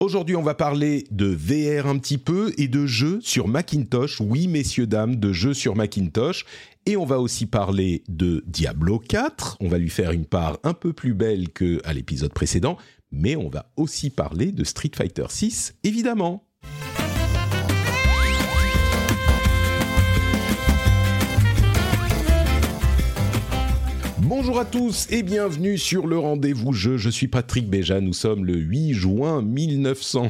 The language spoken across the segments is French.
Aujourd'hui, on va parler de VR un petit peu et de jeux sur Macintosh. Oui, messieurs, dames, de jeux sur Macintosh. Et on va aussi parler de Diablo 4. On va lui faire une part un peu plus belle qu'à l'épisode précédent. Mais on va aussi parler de Street Fighter 6, évidemment. Bonjour à tous et bienvenue sur le rendez-vous jeu. Je suis Patrick Béja. Nous sommes le 8 juin 1900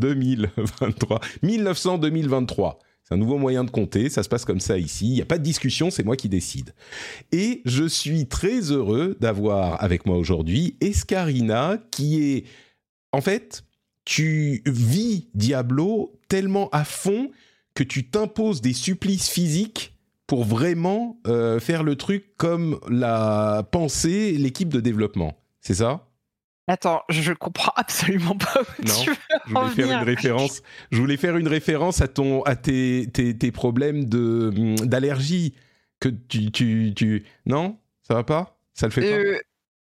2023 1900 2023. C'est un nouveau moyen de compter, ça se passe comme ça ici, il n'y a pas de discussion, c'est moi qui décide. Et je suis très heureux d'avoir avec moi aujourd'hui Escarina qui est... En fait, tu vis Diablo tellement à fond que tu t'imposes des supplices physiques pour vraiment euh, faire le truc comme l'a pensé l'équipe de développement. C'est ça? Attends, je comprends absolument pas où Non, tu veux je voulais en faire venir. une référence. Je voulais faire une référence à ton, à tes, tes, tes problèmes de d'allergie que tu, tu, tu, non, ça va pas, ça le fait pas?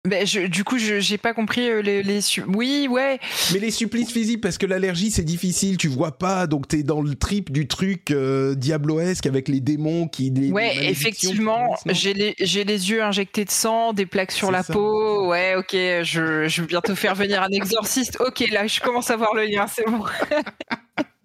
Ben, je- du coup, je j'ai pas compris euh, les, les Oui, ouais. Mais les supplices physiques, parce que l'allergie c'est difficile, tu vois pas, donc t'es dans le trip du truc euh, diabloesque avec les démons qui. Les, Ouais, effectivement, j'ai les, j'ai les yeux injectés de sang, des plaques sur la ça. peau. Ouais, ok, je, je vais bientôt faire venir un exorciste. Ok, là, je commence à voir le lien, c'est bon.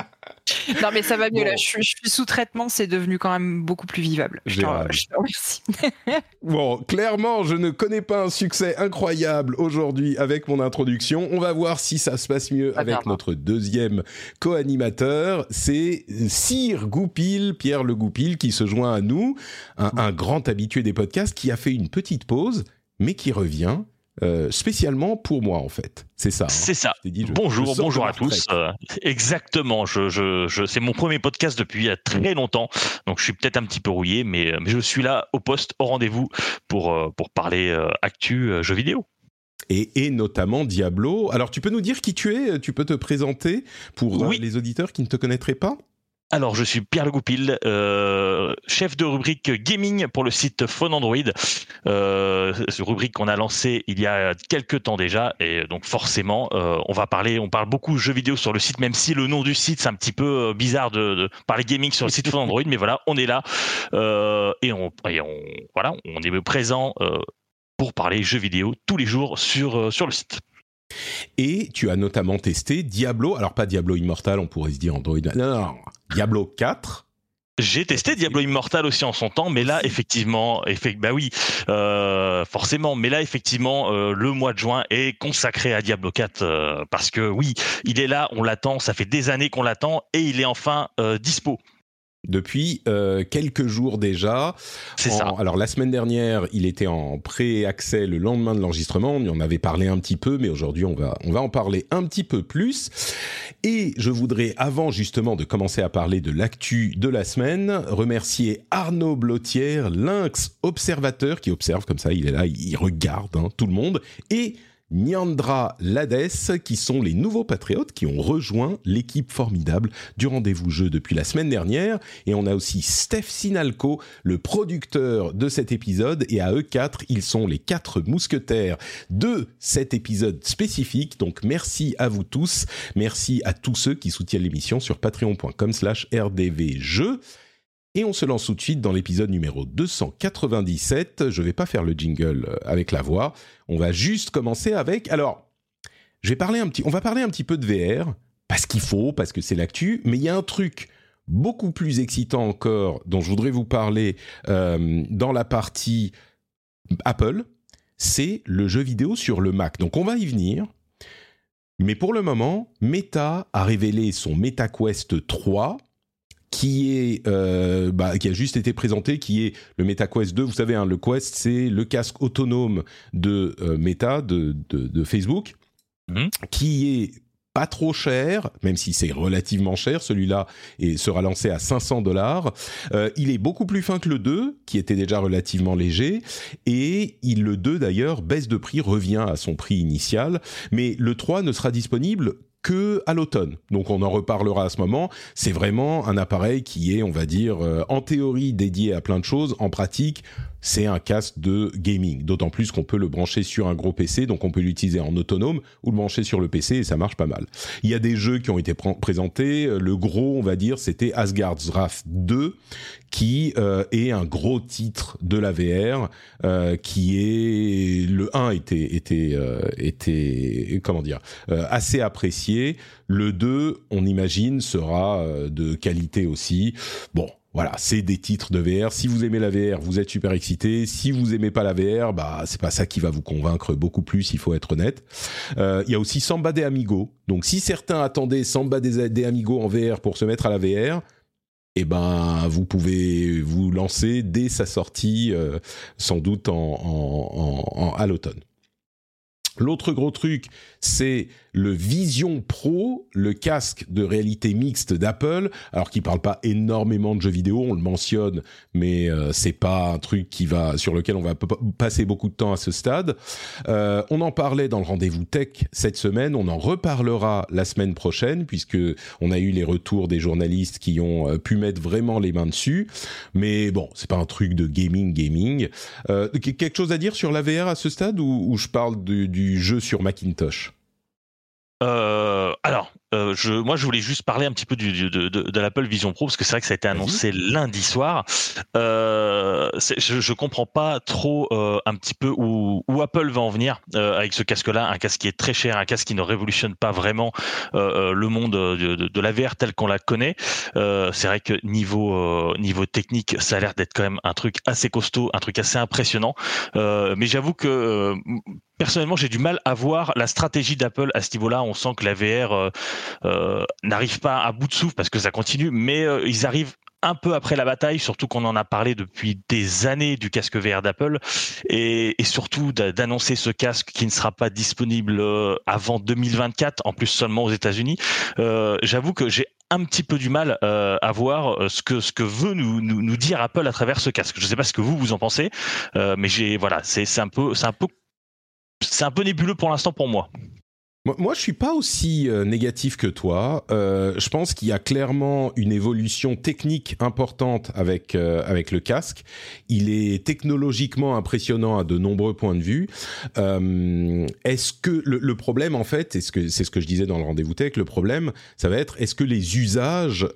non, mais ça va mieux Bon. là. Je suis, je suis sous traitement, c'est devenu quand même beaucoup plus vivable. Je te, Gérable. je te remercie. Bon, clairement, je ne connais pas un succès incroyable aujourd'hui avec mon introduction. On va voir si ça se passe mieux avec notre deuxième co-animateur. C'est Sire Goupil, Pierre Le Goupil, qui se joint à nous, un, un grand habitué des podcasts qui a fait une petite pause, mais qui revient euh, spécialement pour moi, en fait. C'est ça. hein. C'est ça. Dit, je- bonjour, bonjour à tous. Euh, exactement. Je, je, je, c'est mon premier podcast depuis euh, très longtemps, donc je suis peut-être un petit peu rouillé, mais, mais je suis là au poste, au rendez-vous pour pour parler euh, actu jeux vidéo. Et, et notamment Diablo. Alors, tu peux nous dire qui tu es? Tu peux te présenter pour Oui. les auditeurs qui ne te connaîtraient pas? Alors, je suis Pierre Le Goupil, euh, chef de rubrique gaming pour le site Phone Android, euh, rubrique qu'on a lancé il y a quelques temps déjà, et donc forcément, euh, on va parler, on parle beaucoup jeux vidéo sur le site, même si le nom du site c'est un petit peu euh, bizarre de, parler gaming sur le site Phone Android, mais voilà, on est là euh, et on, et on, voilà, on est présent. pour parler jeux vidéo tous les jours sur, sur le site. Et tu as notamment testé Diablo, alors pas Diablo Immortal, on pourrait se dire Android. Non, non, non. Diablo 4. J'ai testé Diablo Immortal aussi en son temps, mais là effectivement, effect, bah oui, euh, forcément, mais là effectivement, euh, le mois de juin est consacré à Diablo 4 euh, parce que oui, il est là, on l'attend, ça fait des années qu'on l'attend et il est enfin dispo. Depuis euh, quelques jours déjà. C'est ça. Alors la semaine dernière, il était en pré-accès le lendemain de l'enregistrement. On en avait parlé un petit peu, mais aujourd'hui on va on va en parler un petit peu plus. Et je voudrais, avant justement de commencer à parler de l'actu de la semaine, remercier Arnaud Blotière, lynx observateur qui observe comme ça. Il est là, il regarde hein, tout le monde et Nyandra Lades, qui sont les nouveaux patriotes qui ont rejoint l'équipe formidable du rendez-vous jeu depuis la semaine dernière. Et on a aussi Steph Sinalco, le producteur de cet épisode. Et à eux quatre, ils sont les quatre mousquetaires de cet épisode spécifique. Donc merci à vous tous. Merci à tous ceux qui soutiennent l'émission sur patreon.com slash rdvjeux. Et on se lance tout de suite dans l'épisode numéro 297. Je vais pas faire le jingle euh, avec la voix. On va juste commencer avec. Alors, je vais parler un petit. On va parler un petit peu de VR parce qu'il faut, parce que c'est l'actu. Mais il y a un truc beaucoup plus excitant encore dont je voudrais vous parler euh, dans la partie Apple. C'est le jeu vidéo sur le Mac. Donc on va y venir. Mais pour le moment, Meta a révélé son MetaQuest 3 qui est bah, qui a juste été présenté, qui est le MetaQuest 2. Vous savez, hein, le Quest, c'est le casque autonome de Meta, de, de, Facebook, mmh. qui est pas trop cher, même si c'est relativement cher, celui-là et sera lancé à 500 dollars. Euh, il est beaucoup plus fin que le 2, qui était déjà relativement léger, et il, le 2 d'ailleurs baisse de prix, revient à son prix initial, mais le 3 ne sera disponible que à l'automne. Donc on en reparlera à ce moment. C'est vraiment un appareil qui est, on va dire, euh, en théorie dédié à plein de choses, en pratique c'est un casque de gaming. D'autant plus qu'on peut le brancher sur un gros PC, donc on peut l'utiliser en autonome ou le brancher sur le PC et ça marche pas mal. Il y a des jeux qui ont été présentés. Le gros, on va dire, c'était Asgard's Wrath 2, qui euh, est un gros titre de la VR, euh, qui est le 1 était était euh, était comment dire assez apprécié. Le 2, on imagine, sera de qualité aussi. Bon, voilà, c'est des titres de VR. Si vous aimez la VR, vous êtes super excité. Si vous aimez pas la VR, bah c'est pas ça qui va vous convaincre beaucoup plus. Il faut être honnête. Euh, il y a aussi Samba des Amigo. Donc si certains attendaient Samba des, des Amigo en VR pour se mettre à la VR, eh ben vous pouvez vous lancer dès sa sortie, euh, sans doute en, en, en à l'automne. L'autre gros truc, c'est le Vision Pro, le casque de réalité mixte d'Apple, alors qui parle pas énormément de jeux vidéo, on le mentionne, mais euh, c'est pas un truc qui va sur lequel on va passer beaucoup de temps à ce stade. Euh, on en parlait dans le rendez-vous tech cette semaine, on en reparlera la semaine prochaine puisque on a eu les retours des journalistes qui ont euh, pu mettre vraiment les mains dessus. Mais bon, c'est pas un truc de gaming gaming. Quelque chose à dire sur la VR à ce stade ou, je parle du, du jeu sur Macintosh euh, alors, euh, je, moi, je voulais juste parler un petit peu du, de, de, de l'Apple Vision Pro parce que c'est vrai que ça a été annoncé lundi soir. Euh, je, je comprends pas trop un petit peu où, où, Apple va en venir avec ce casque-là, un casque qui est très cher, un casque qui ne révolutionne pas vraiment le monde de, de, la VR tel qu'on la connaît. c'est vrai que niveau niveau technique, ça a l'air d'être quand même un truc assez costaud, un truc assez impressionnant. mais j'avoue que personnellement, j'ai du mal à voir la stratégie d'Apple à ce niveau-là. On sent que la VR euh, euh, n'arrive pas à bout de souffle parce que ça continue, mais euh, ils arrivent un peu après la bataille, surtout qu'on en a parlé depuis des années du casque VR d'Apple, et, surtout d'annoncer ce casque qui ne sera pas disponible avant 2024, en plus seulement aux États-Unis. J'avoue que j'ai un petit peu du mal à voir ce que ce veut nous, nous, dire Apple à travers ce casque. Je ne sais pas ce que vous vous en pensez, mais j'ai voilà, c'est un peu c'est un peu c'est un peu nébuleux pour l'instant pour moi. Moi, je suis pas aussi euh, négatif que toi. Euh, je pense qu'il y a clairement une évolution technique importante avec euh, avec le casque. Il est technologiquement impressionnant à de nombreux points de vue. est-ce que le, problème, en fait, c'est ce que je disais dans le rendez-vous tech, le problème, ça va être est-ce que les usages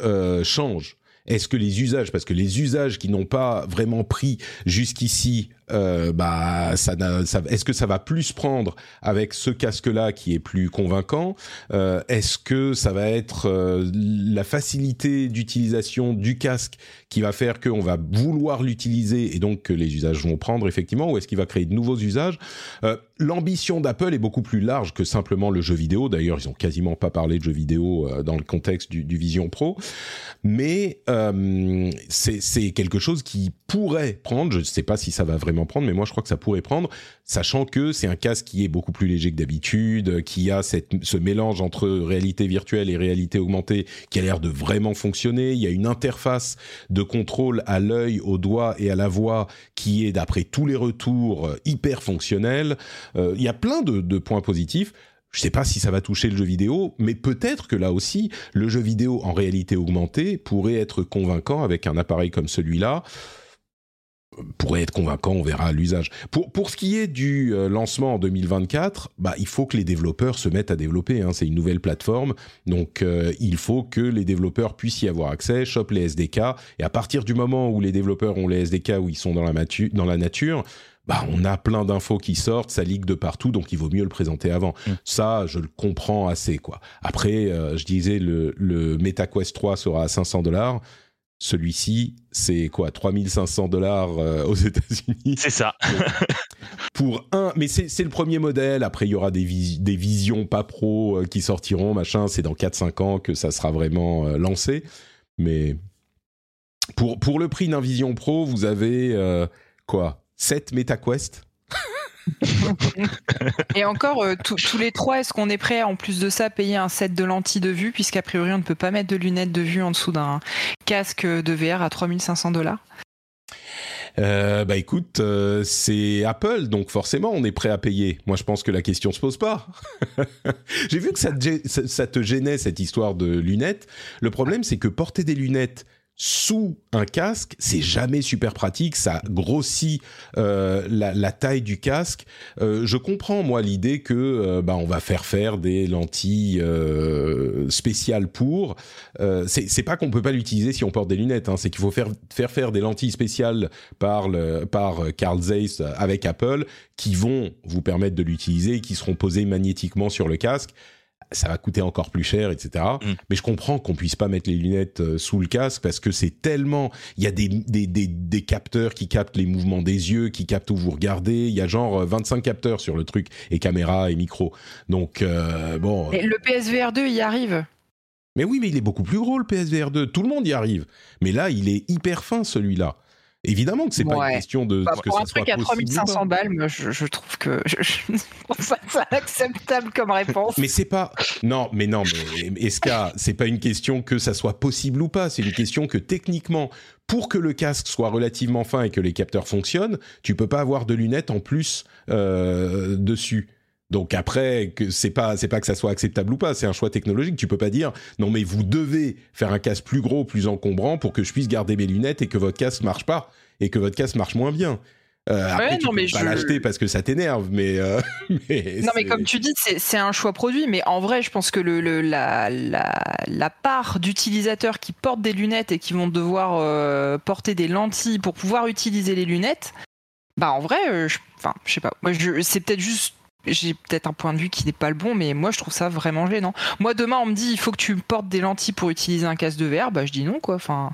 changent? Est-ce que les usages, parce que les usages qui n'ont pas vraiment pris jusqu'ici euh, bah ça, ça est-ce que ça va plus prendre avec ce casque-là qui est plus convaincant euh, Est-ce que ça va être euh, la facilité d'utilisation du casque qui va faire qu'on va vouloir l'utiliser et donc que les usages vont prendre effectivement, ou est-ce qu'il va créer de nouveaux usages? Euh, L'ambition d'Apple est beaucoup plus large que simplement le jeu vidéo. D'ailleurs, ils ont quasiment pas parlé de jeu vidéo euh, dans le contexte du, du Vision Pro, mais c'est quelque chose qui pourrait prendre. Je ne sais pas si ça va vraiment prendre, mais moi je crois que ça pourrait prendre, sachant que c'est un casque qui est beaucoup plus léger que d'habitude, qui a ce mélange entre réalité virtuelle et réalité augmentée qui a l'air de vraiment fonctionner. Il y a une interface de contrôle à l'œil, au doigt et à la voix qui est, d'après tous les retours, hyper fonctionnelle. Euh, il y a plein de, de points positifs. Je ne sais pas si ça va toucher le jeu vidéo, mais peut-être que là aussi, le jeu vidéo en réalité augmentée pourrait être convaincant avec un appareil comme celui-là pourrait être convaincant, on verra l'usage. Pour, pour ce qui est du euh, lancement en 2024, bah, il faut que les développeurs se mettent à développer. Hein. C'est une nouvelle plateforme, donc euh, il faut que les développeurs puissent y avoir accès, chopent les SDK, et à partir du moment où les développeurs ont les SDK, où ils sont dans la, dans la nature, bah, on a plein d'infos qui sortent, ça ligue de partout, donc il vaut mieux le présenter avant. Mm. Ça, je le comprends assez, quoi. Après, euh, je disais, le, le MetaQuest 3 sera à 500 dollars. Celui-ci, c'est quoi 3500 dollars euh, aux États-Unis? C'est ça. pour un, mais c'est le premier modèle. Après, il y aura des, des visions pas pro euh, qui sortiront, machin. C'est dans 4-5 ans que ça sera vraiment euh, lancé. Mais pour, pour le prix d'un Vision Pro, vous avez quoi 7 MetaQuest? Et encore, euh, tous les trois, est-ce qu'on est prêt, en plus de ça, à payer un set de lentilles de vue, puisqu'a priori, on ne peut pas mettre de lunettes de vue en dessous d'un casque de VR à 3500 dollars? Euh, bah écoute, euh, c'est Apple, donc forcément on est prêt à payer. Moi je pense que la question se pose pas. J'ai vu que ça te gênait cette histoire de lunettes. Le problème c'est que porter des lunettes sous un casque, c'est jamais super pratique. Ça grossit euh, la, la taille du casque. Euh, je comprends moi l'idée que euh, bah on va faire faire des lentilles euh, spéciales pour. Euh, c'est pas qu'on peut pas l'utiliser si on porte des lunettes. Hein, c'est qu'il faut faire faire faire des lentilles spéciales par le, par Carl Zeiss avec Apple qui vont vous permettre de l'utiliser, et qui seront posées magnétiquement sur le casque. Ça va coûter encore plus cher, etc. Mm. Mais je comprends qu'on puisse pas mettre les lunettes euh, sous le casque parce que c'est tellement. Il y a des, des, des, des capteurs qui captent les mouvements des yeux, qui captent où vous regardez. Il y a genre euh, 25 capteurs sur le truc et caméra et micro. Donc euh, bon. Et le PSVR 2 y arrive. Mais oui, mais il est beaucoup plus gros le PSVR 2. Tout le monde y arrive. Mais là, il est hyper fin celui-là. Évidemment que c'est pas une question de Bah, que pour ça un truc soit à possible ou 3500 pas. balles, je, je trouve que je, je trouve ça c'est acceptable comme réponse. Mais c'est pas non, mais non, mais Eska, c'est pas une question que ça soit possible ou pas. C'est une question que techniquement, pour que le casque soit relativement fin et que les capteurs fonctionnent, tu peux pas avoir de lunettes en plus euh, dessus. Donc après, que c'est pas c'est pas que ça soit acceptable ou pas, c'est un choix technologique. Tu peux pas dire non mais vous devez faire un casque plus gros, plus encombrant pour que je puisse garder mes lunettes et que votre casque marche pas et que votre casque marche moins bien. Euh, après, Ouais, tu non, peux mais pas je- l'acheter parce que ça t'énerve, mais, euh, mais Non, mais comme tu dis, c'est un choix produit. Mais en vrai, je pense que le, le- la, la, la part d'utilisateurs qui portent des lunettes et qui vont devoir euh, porter des lentilles pour pouvoir utiliser les lunettes, bah en vrai, euh, je, enfin, je sais pas. Moi, c'est peut-être juste. J'ai peut-être un point de vue qui n'est pas le bon, mais moi je trouve ça vraiment gênant. Moi demain on me dit il faut que tu portes des lentilles pour utiliser un casque de verre, bah je dis non quoi. Enfin,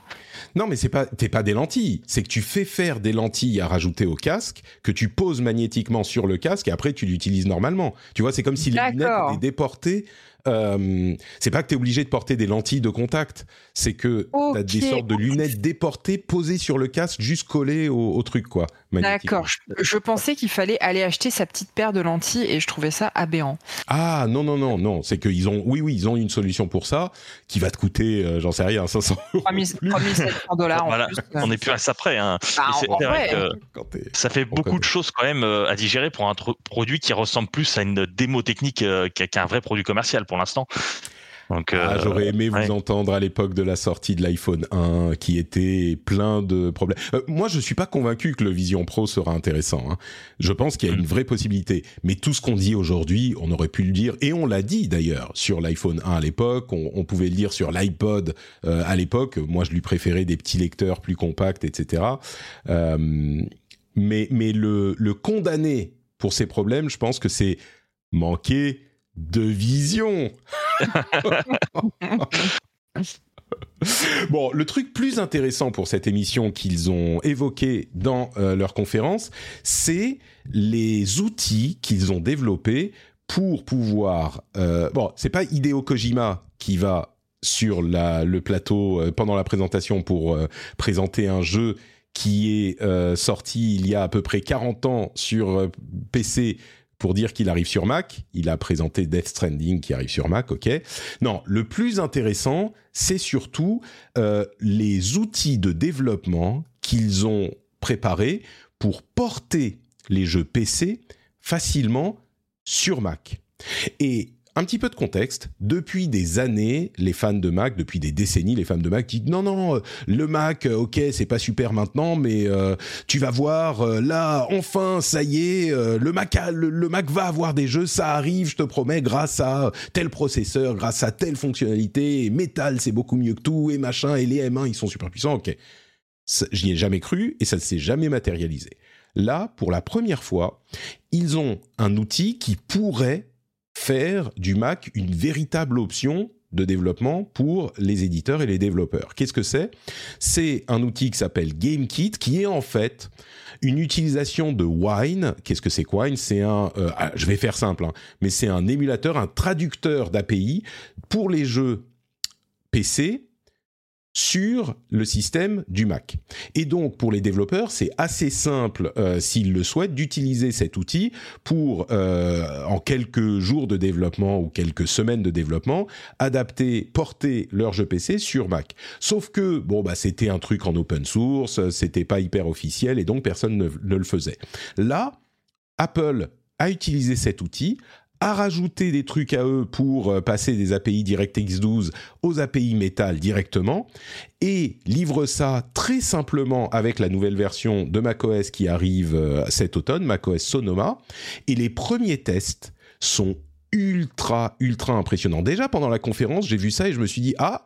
Non, mais c'est pas, t'es pas des lentilles. C'est que tu fais faire des lentilles à rajouter au casque, que tu poses magnétiquement sur le casque et après tu l'utilises normalement. Tu vois, c'est comme si les lunettes étaient déportées. Euh, c'est pas que t'es obligé de porter des lentilles de contact. C'est que t'as des Ok. sortes de lunettes déportées posées sur le casque, juste collées au, au truc, quoi. d'accord. Je, je pensais qu'il fallait aller acheter sa petite paire de lentilles et je trouvais ça aberrant. Ah non non non non, c'est qu'ils ont, oui oui, ils ont une solution pour ça qui va te coûter, euh, j'en sais rien, 500 euros. 3000 plus. 3700 dollars en Voilà, plus. on n'est plus à ça près. Hein. Bah, vrai que ça fait beaucoup de choses quand même euh, à digérer pour un produit qui ressemble plus à une démo technique euh, qu'à qu'à un vrai produit commercial pour l'instant. Donc, Ah, euh, J'aurais aimé ouais. vous entendre à l'époque de la sortie de l'iPhone 1 qui était plein de problèmes. Euh, moi, je suis pas convaincu que le Vision Pro sera intéressant. hein. Je pense qu'il y a une vraie possibilité. Mais tout ce qu'on dit aujourd'hui, on aurait pu le dire, et on l'a dit d'ailleurs sur l'iPhone 1 à l'époque, on, on pouvait le dire sur l'iPod euh, à l'époque. Moi, je lui préférais des petits lecteurs plus compacts, etc. Mais mais le, le condamner pour ces problèmes, je pense que c'est manquer de vision. Bon, le truc plus intéressant pour cette émission qu'ils ont évoqué dans euh, leur conférence, c'est les outils qu'ils ont développés pour pouvoir. Euh, bon, c'est pas Hideo Kojima qui va sur la, le plateau euh, pendant la présentation pour euh, présenter un jeu qui est sorti il y a à peu près 40 ans sur PC pour dire qu'il arrive sur Mac. Il a présenté Death Stranding qui arrive sur Mac, ok. Non, le plus intéressant, c'est surtout euh, les outils de développement qu'ils ont préparés pour porter les jeux PC facilement sur Mac. Et un petit peu de contexte, depuis des années, les fans de Mac, depuis des décennies, les fans de Mac disent non, non, euh, le Mac, euh, ok, c'est pas super maintenant, mais euh, tu vas voir, là, enfin, ça y est, le, Mac le, le Mac va avoir des jeux, ça arrive, je te promets, grâce à tel processeur, grâce à telle fonctionnalité, et Metal, c'est beaucoup mieux que tout, et machin, et les M1, ils sont super puissants, ok. J'y ai jamais cru, et ça ne s'est jamais matérialisé. Là, pour la première fois, ils ont un outil qui pourrait faire du Mac une véritable option de développement pour les éditeurs et les développeurs. Qu'est-ce que c'est? C'est un outil qui s'appelle GameKit, qui est en fait une utilisation de Wine. Qu'est-ce que c'est que Wine? C'est un, euh, ah, je vais faire simple, hein, mais c'est un émulateur, un traducteur d'API pour les jeux PC sur le système du Mac. Et donc pour les développeurs, c'est assez simple euh, s'ils le souhaitent d'utiliser cet outil pour euh, en quelques jours de développement ou quelques semaines de développement adapter, porter leur jeu PC sur Mac. Sauf que bon bah c'était un truc en open source, c'était pas hyper officiel et donc personne ne, ne le faisait. Là, Apple a utilisé cet outil, a rajouté des trucs à eux pour euh, passer des API DirectX 12 aux API Metal directement et livre ça très simplement avec la nouvelle version de macOS qui arrive euh, cet automne, macOS Sonoma. Et les premiers tests sont ultra, ultra impressionnants. Déjà pendant la conférence, j'ai vu ça et je me suis dit, ah,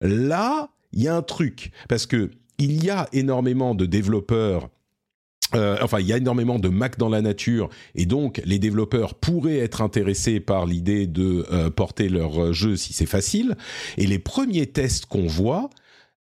là, il y a un truc. Parce que il y a énormément de développeurs euh, enfin, il y a énormément de Mac dans la nature et donc les développeurs pourraient être intéressés par l'idée de euh, porter leur jeu si c'est facile. Et les premiers tests qu'on voit,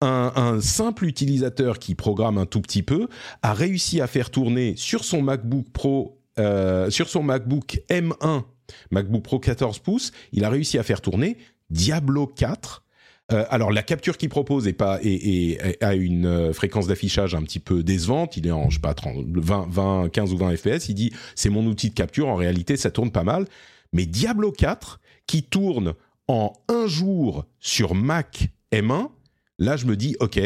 un, un, simple utilisateur qui programme un tout petit peu a réussi à faire tourner sur son MacBook Pro, euh, sur son MacBook M1, MacBook Pro 14 pouces, il a réussi à faire tourner Diablo 4 euh, alors la capture qu'il propose est pas est, a une euh, fréquence d'affichage un petit peu décevante. Il est en je sais pas 30, 20, 20, 15 ou 20 fps. Il dit c'est mon outil de capture. En réalité, ça tourne pas mal. Mais Diablo 4 qui tourne en un jour sur Mac M1, là je me dis ok,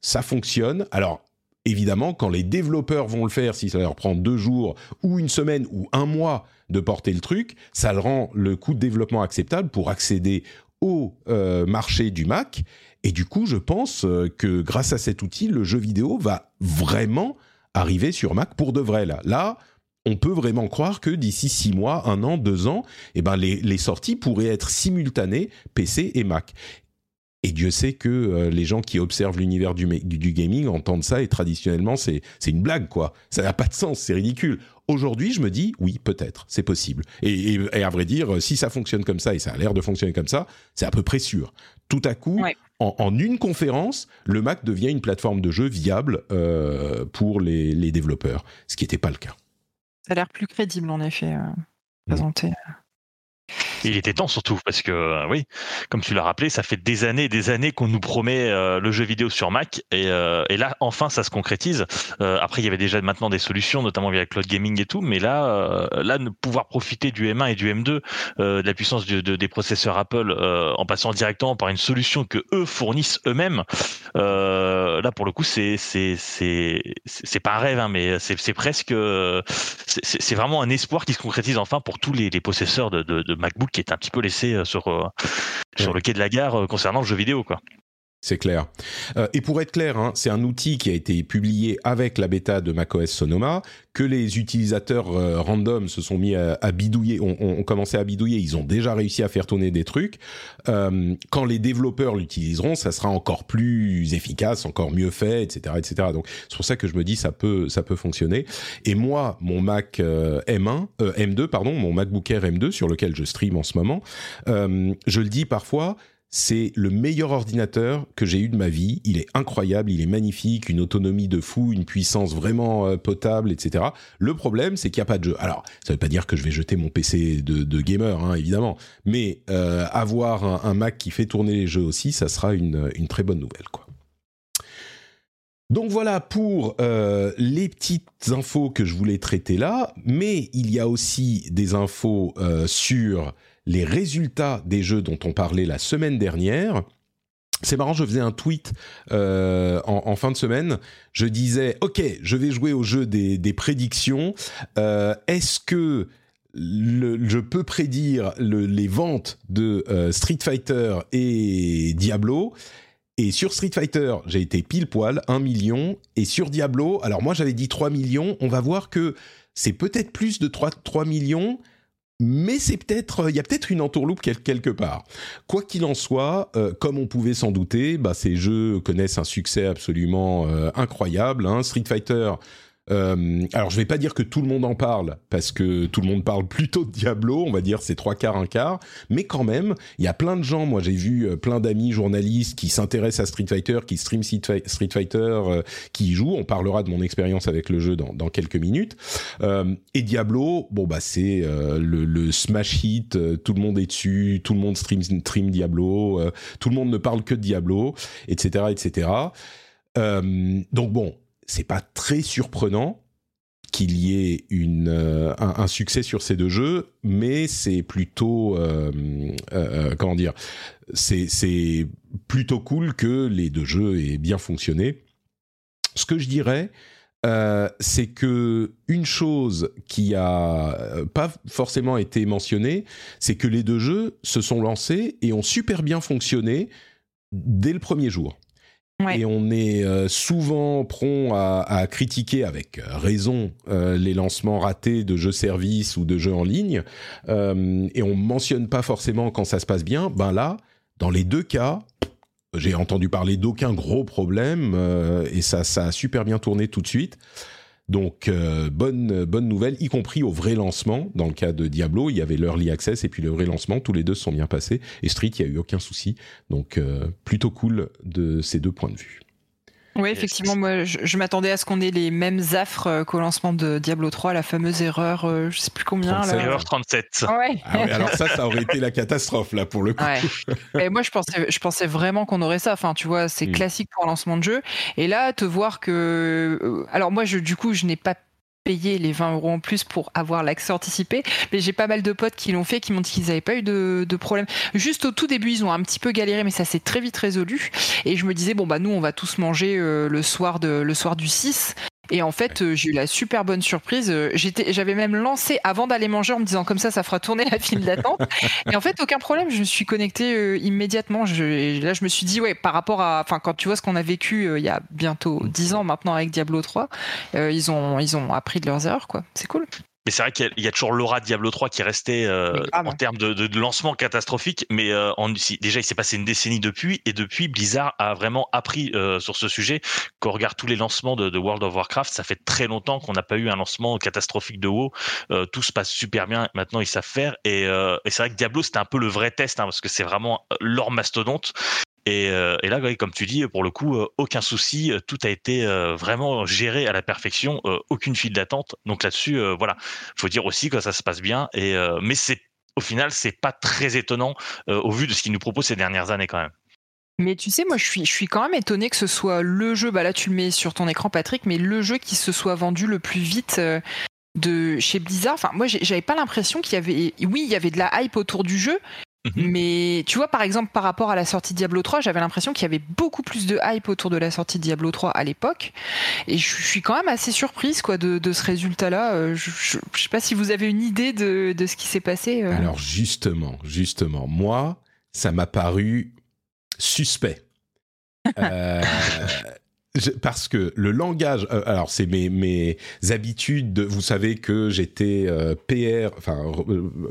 ça fonctionne. Alors évidemment, quand les développeurs vont le faire, si ça leur prend deux jours ou une semaine ou un mois de porter le truc, ça le rend le coût de développement acceptable pour accéder au euh, marché du Mac. Et du coup, je pense euh, que grâce à cet outil, le jeu vidéo va vraiment arriver sur Mac pour de vrai. Là, on peut vraiment croire que d'ici six mois, un an, deux ans, eh ben les sorties pourraient être simultanées PC et Mac. Et Dieu sait que euh, les gens qui observent l'univers du, du, du, gaming entendent ça et traditionnellement c'est une blague quoi. Ça n'a pas de sens, c'est ridicule. Aujourd'hui, je me dis oui, peut-être, c'est possible. Et, et, et, à vrai dire, si ça fonctionne comme ça et ça a l'air de fonctionner comme ça, c'est à peu près sûr. Tout à coup, ouais. en, en, une conférence, le Mac devient une plateforme de jeu viable euh, pour les, les, développeurs, ce qui n'était pas le cas. Ça a l'air plus crédible en effet, euh, présenté. Mmh. Il était temps surtout parce que euh, oui, comme tu l'as rappelé, ça fait des années et des années qu'on nous promet euh, le jeu vidéo sur Mac et, euh, et, là enfin ça se concrétise. Euh, après il y avait déjà maintenant des solutions, notamment via cloud gaming et tout, mais là euh, là pouvoir profiter du M1 et du M2, euh, de la puissance de, de, des processeurs Apple en passant directement par une solution que eux fournissent eux-mêmes, là pour le coup c'est c'est c'est c'est pas un rêve hein, mais c'est presque c'est vraiment un espoir qui se concrétise enfin pour tous les, les possesseurs de, de, de MacBook qui est un petit peu laissé euh, sur, euh, sur le quai de la gare euh, concernant le jeu vidéo. Quoi. C'est clair. Euh, et pour être clair, hein, c'est un outil qui a été publié avec la bêta de macOS Sonoma, que les utilisateurs euh, random se sont mis à, bidouiller, ont, ont, commencé à bidouiller, ils ont déjà réussi à faire tourner des trucs. Euh, quand les développeurs l'utiliseront, ça sera encore plus efficace, encore mieux fait, etc., etc. Donc c'est pour ça que je me dis ça peut, ça peut fonctionner. Et moi, mon Mac M1, M2, pardon, mon MacBook Air M2 sur lequel je stream en ce moment, je le dis parfois c'est le meilleur ordinateur que j'ai eu de ma vie. Il est incroyable, il est magnifique, une autonomie de fou, une puissance vraiment euh, potable, etc. Le problème, c'est qu'il n'y a pas de jeu. Alors, ça ne veut pas dire que je vais jeter mon PC de, gamer, hein, évidemment, mais euh, avoir un, Mac qui fait tourner les jeux aussi, ça sera une, très bonne nouvelle, quoi. Donc voilà pour euh, les petites infos que je voulais traiter là, mais il y a aussi des infos sur les résultats des jeux dont on parlait la semaine dernière. C'est marrant, je faisais un tweet euh, en, fin de semaine. Je disais, ok, je vais jouer au jeu des, prédictions. Euh, Est-ce que je peux prédire le, les ventes de euh, Street Fighter et Diablo? Et sur Street Fighter, j'ai été pile poil, 1 million. Et sur Diablo, alors moi j'avais dit 3 millions. On va voir que c'est peut-être plus de 3, 3 millions mais c'est peut-être, il y a peut-être une entourloupe quelque part. Quoi qu'il en soit, euh, comme on pouvait s'en douter, bah, ces jeux connaissent un succès absolument euh, incroyable. Hein. Street Fighter Euh, alors je vais pas dire que tout le monde en parle parce que tout le monde parle plutôt de Diablo, on va dire c'est trois quarts un quart, mais quand même il y a plein de gens, moi j'ai vu euh, plein d'amis journalistes qui s'intéressent à Street Fighter, qui stream Street Fighter, euh, qui y jouent. On parlera de mon expérience avec le jeu dans, quelques minutes. Et Diablo, bon bah c'est le, le, smash hit, tout le monde est dessus, tout le monde stream stream Diablo, tout le monde ne parle que de Diablo, etc. etc. donc bon, c'est pas très surprenant qu'il y ait euh, un, succès sur ces deux jeux, mais c'est plutôt euh, euh, comment dire, c'est plutôt cool que les deux jeux aient bien fonctionné. Ce que je dirais, c'est que une chose qui a pas forcément été mentionnée, c'est que les deux jeux se sont lancés et ont super bien fonctionné dès le premier jour. Et on est euh, souvent prompt à, critiquer avec raison euh, les lancements ratés de jeux services ou de jeux en ligne, euh, et on mentionne pas forcément quand ça se passe bien. Ben là, dans les deux cas, j'ai entendu parler d'aucun gros problème et ça, ça a super bien tourné tout de suite. Donc euh, bonne bonne nouvelle, y compris au vrai lancement. Dans le cas de Diablo, il y avait l'early access et puis le vrai lancement. Tous les deux sont bien passés. Et Street, il y a eu aucun souci. Donc euh, plutôt cool de ces deux points de vue. Oui, effectivement, moi, je, m'attendais à ce qu'on ait les mêmes affres euh, qu'au lancement de Diablo 3, la fameuse erreur, euh, je sais plus combien. Erreur 37. Ouais. Ah alors ça, ça aurait été la catastrophe, là, pour le coup. Et moi, je pensais, je pensais vraiment qu'on aurait ça. Enfin, tu vois, c'est hmm. classique pour un lancement de jeu. Et là, te voir que. Euh, alors, moi, je, du coup, je n'ai pas payer les 20 euros en plus pour avoir l'accès anticipé. Mais j'ai pas mal de potes qui l'ont fait, qui m'ont dit qu'ils n'avaient pas eu de, de, problème. Juste au tout début, ils ont un petit peu galéré, mais ça s'est très vite résolu. Et je me disais, bon, bah, nous, on va tous manger euh, le, soir de, le soir du 6. Et en fait, euh, j'ai eu la super bonne surprise. Euh, j'avais même lancé avant d'aller manger en me disant comme ça, ça fera tourner la file d'attente. et en fait, aucun problème. Je me suis connecté euh, immédiatement. Je, là, je me suis dit, ouais, par rapport à, enfin, quand tu vois ce qu'on a vécu il y a bientôt 10 ans maintenant avec Diablo 3, ils ont, ils ont appris de leurs erreurs, quoi. C'est cool. Mais c'est vrai qu'il y, a toujours l'aura Diablo 3 qui restait euh, en termes de, de, lancement catastrophique. Mais euh, en, déjà, il s'est passé une décennie depuis, et depuis, Blizzard a vraiment appris euh, sur ce sujet. Quand on regarde tous les lancements de, de World of Warcraft, ça fait très longtemps qu'on n'a pas eu un lancement catastrophique de WoW. tout se passe super bien. Maintenant, ils savent faire. Et, et c'est vrai que Diablo, c'était un peu le vrai test, hein, parce que c'est vraiment leur mastodonte. Et, euh, et, là, comme tu dis, pour le coup, euh, aucun souci, euh, tout a été vraiment géré à la perfection, aucune file d'attente. Donc là-dessus, voilà, faut dire aussi que ça se passe bien. Et mais c'est au final, c'est pas très étonnant au vu de ce qu'il nous propose ces dernières années quand même. Mais tu sais, moi, je suis, je suis quand même étonné que ce soit le jeu. Bah là, tu le mets sur ton écran, Patrick, mais le jeu qui se soit vendu le plus vite de chez Blizzard. Enfin, moi, j'avais pas l'impression qu'il y avait. Oui, il y avait de la hype autour du jeu. Mais tu vois, par exemple, par rapport à la sortie de Diablo 3, j'avais l'impression qu'il y avait beaucoup plus de hype autour de la sortie de Diablo 3 à l'époque. Et je suis quand même assez surprise quoi, de, ce résultat-là. Euh, je, ne sais pas si vous avez une idée de, ce qui s'est passé. Euh. Alors justement, justement, moi, ça m'a paru suspect. Euh, parce que le langage, alors c'est mes, mes habitudes, vous savez que j'étais PR, enfin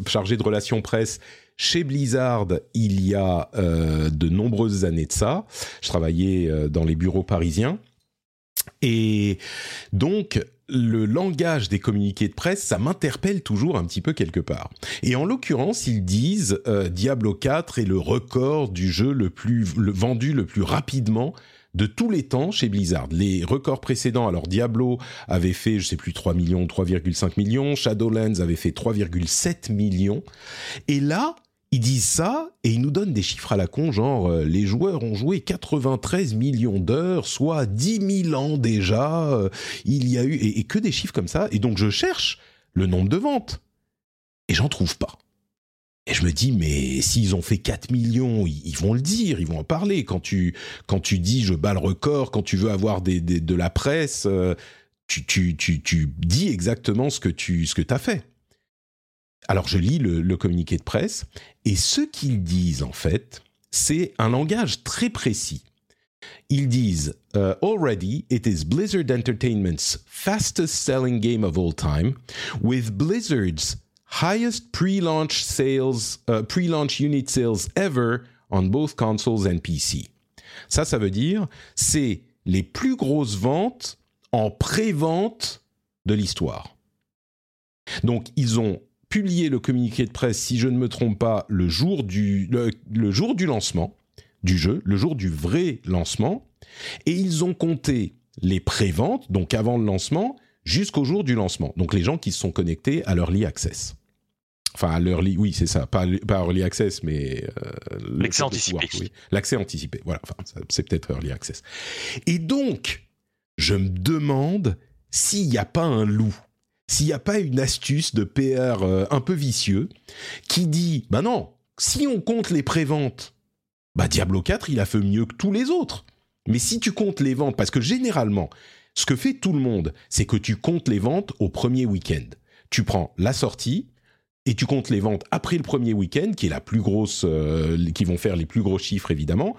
chargé de relations presse chez Blizzard il y a euh, de nombreuses années de ça. Je travaillais euh, dans les bureaux parisiens. Et donc, le langage des communiqués de presse, ça m'interpelle toujours un petit peu quelque part. Et en l'occurrence, ils disent euh, Diablo 4 est le record du jeu le plus vendu le plus rapidement de tous les temps chez Blizzard. Les records précédents, alors Diablo avait fait, je sais plus, 3 millions, 3,5 millions, Shadowlands avait fait 3,7 millions. Et là, ils disent ça et ils nous donnent des chiffres à la con, genre euh, les joueurs ont joué 93 millions d'heures, soit 10 000 ans déjà. Euh, il y a eu et, que des chiffres comme ça. Et donc je cherche le nombre de ventes et j'en trouve pas. Et je me dis, mais s'ils ont fait 4 millions, ils, vont le dire, ils vont en parler. Quand tu, quand tu dis je bats le record, quand tu veux avoir des, de la presse, euh, tu, tu, tu, tu, dis exactement ce que tu ce que as fait alors je lis le, communiqué de presse, et ce qu'ils disent en fait, c'est un langage très précis. Ils disent uh, Already, it is Blizzard Entertainment's fastest selling game of all time, with Blizzard's highest pre-launch sales, uh, pre-launch unit sales ever on both consoles and PC. Ça, ça veut dire c'est les plus grosses ventes en pré-vente de l'histoire. Donc ils ont publié le communiqué de presse, si je ne me trompe pas, le jour du, le, jour du lancement du jeu, le jour du vrai lancement, et ils ont compté les préventes, donc avant le lancement, jusqu'au jour du lancement. Donc les gens qui se sont connectés à l'Early Access. Enfin, à l'Early, oui, c'est ça, pas, pas Early Access, mais... Euh, L'accès anticipé. L'accès anticipé, voilà, enfin, c'est peut-être Early Access. Et donc, je me demande s'il n'y a pas un loup s'il n'y a pas une astuce de PR euh, un peu vicieux qui dit, bah non, si on compte les préventes, bah Diablo 4, il a fait mieux que tous les autres. Mais si tu comptes les ventes, parce que généralement, ce que fait tout le monde, c'est que tu comptes les ventes au premier week-end. Tu prends la sortie et tu comptes les ventes après le premier week-end, qui est la plus grosse, euh, qui vont faire les plus gros chiffres évidemment.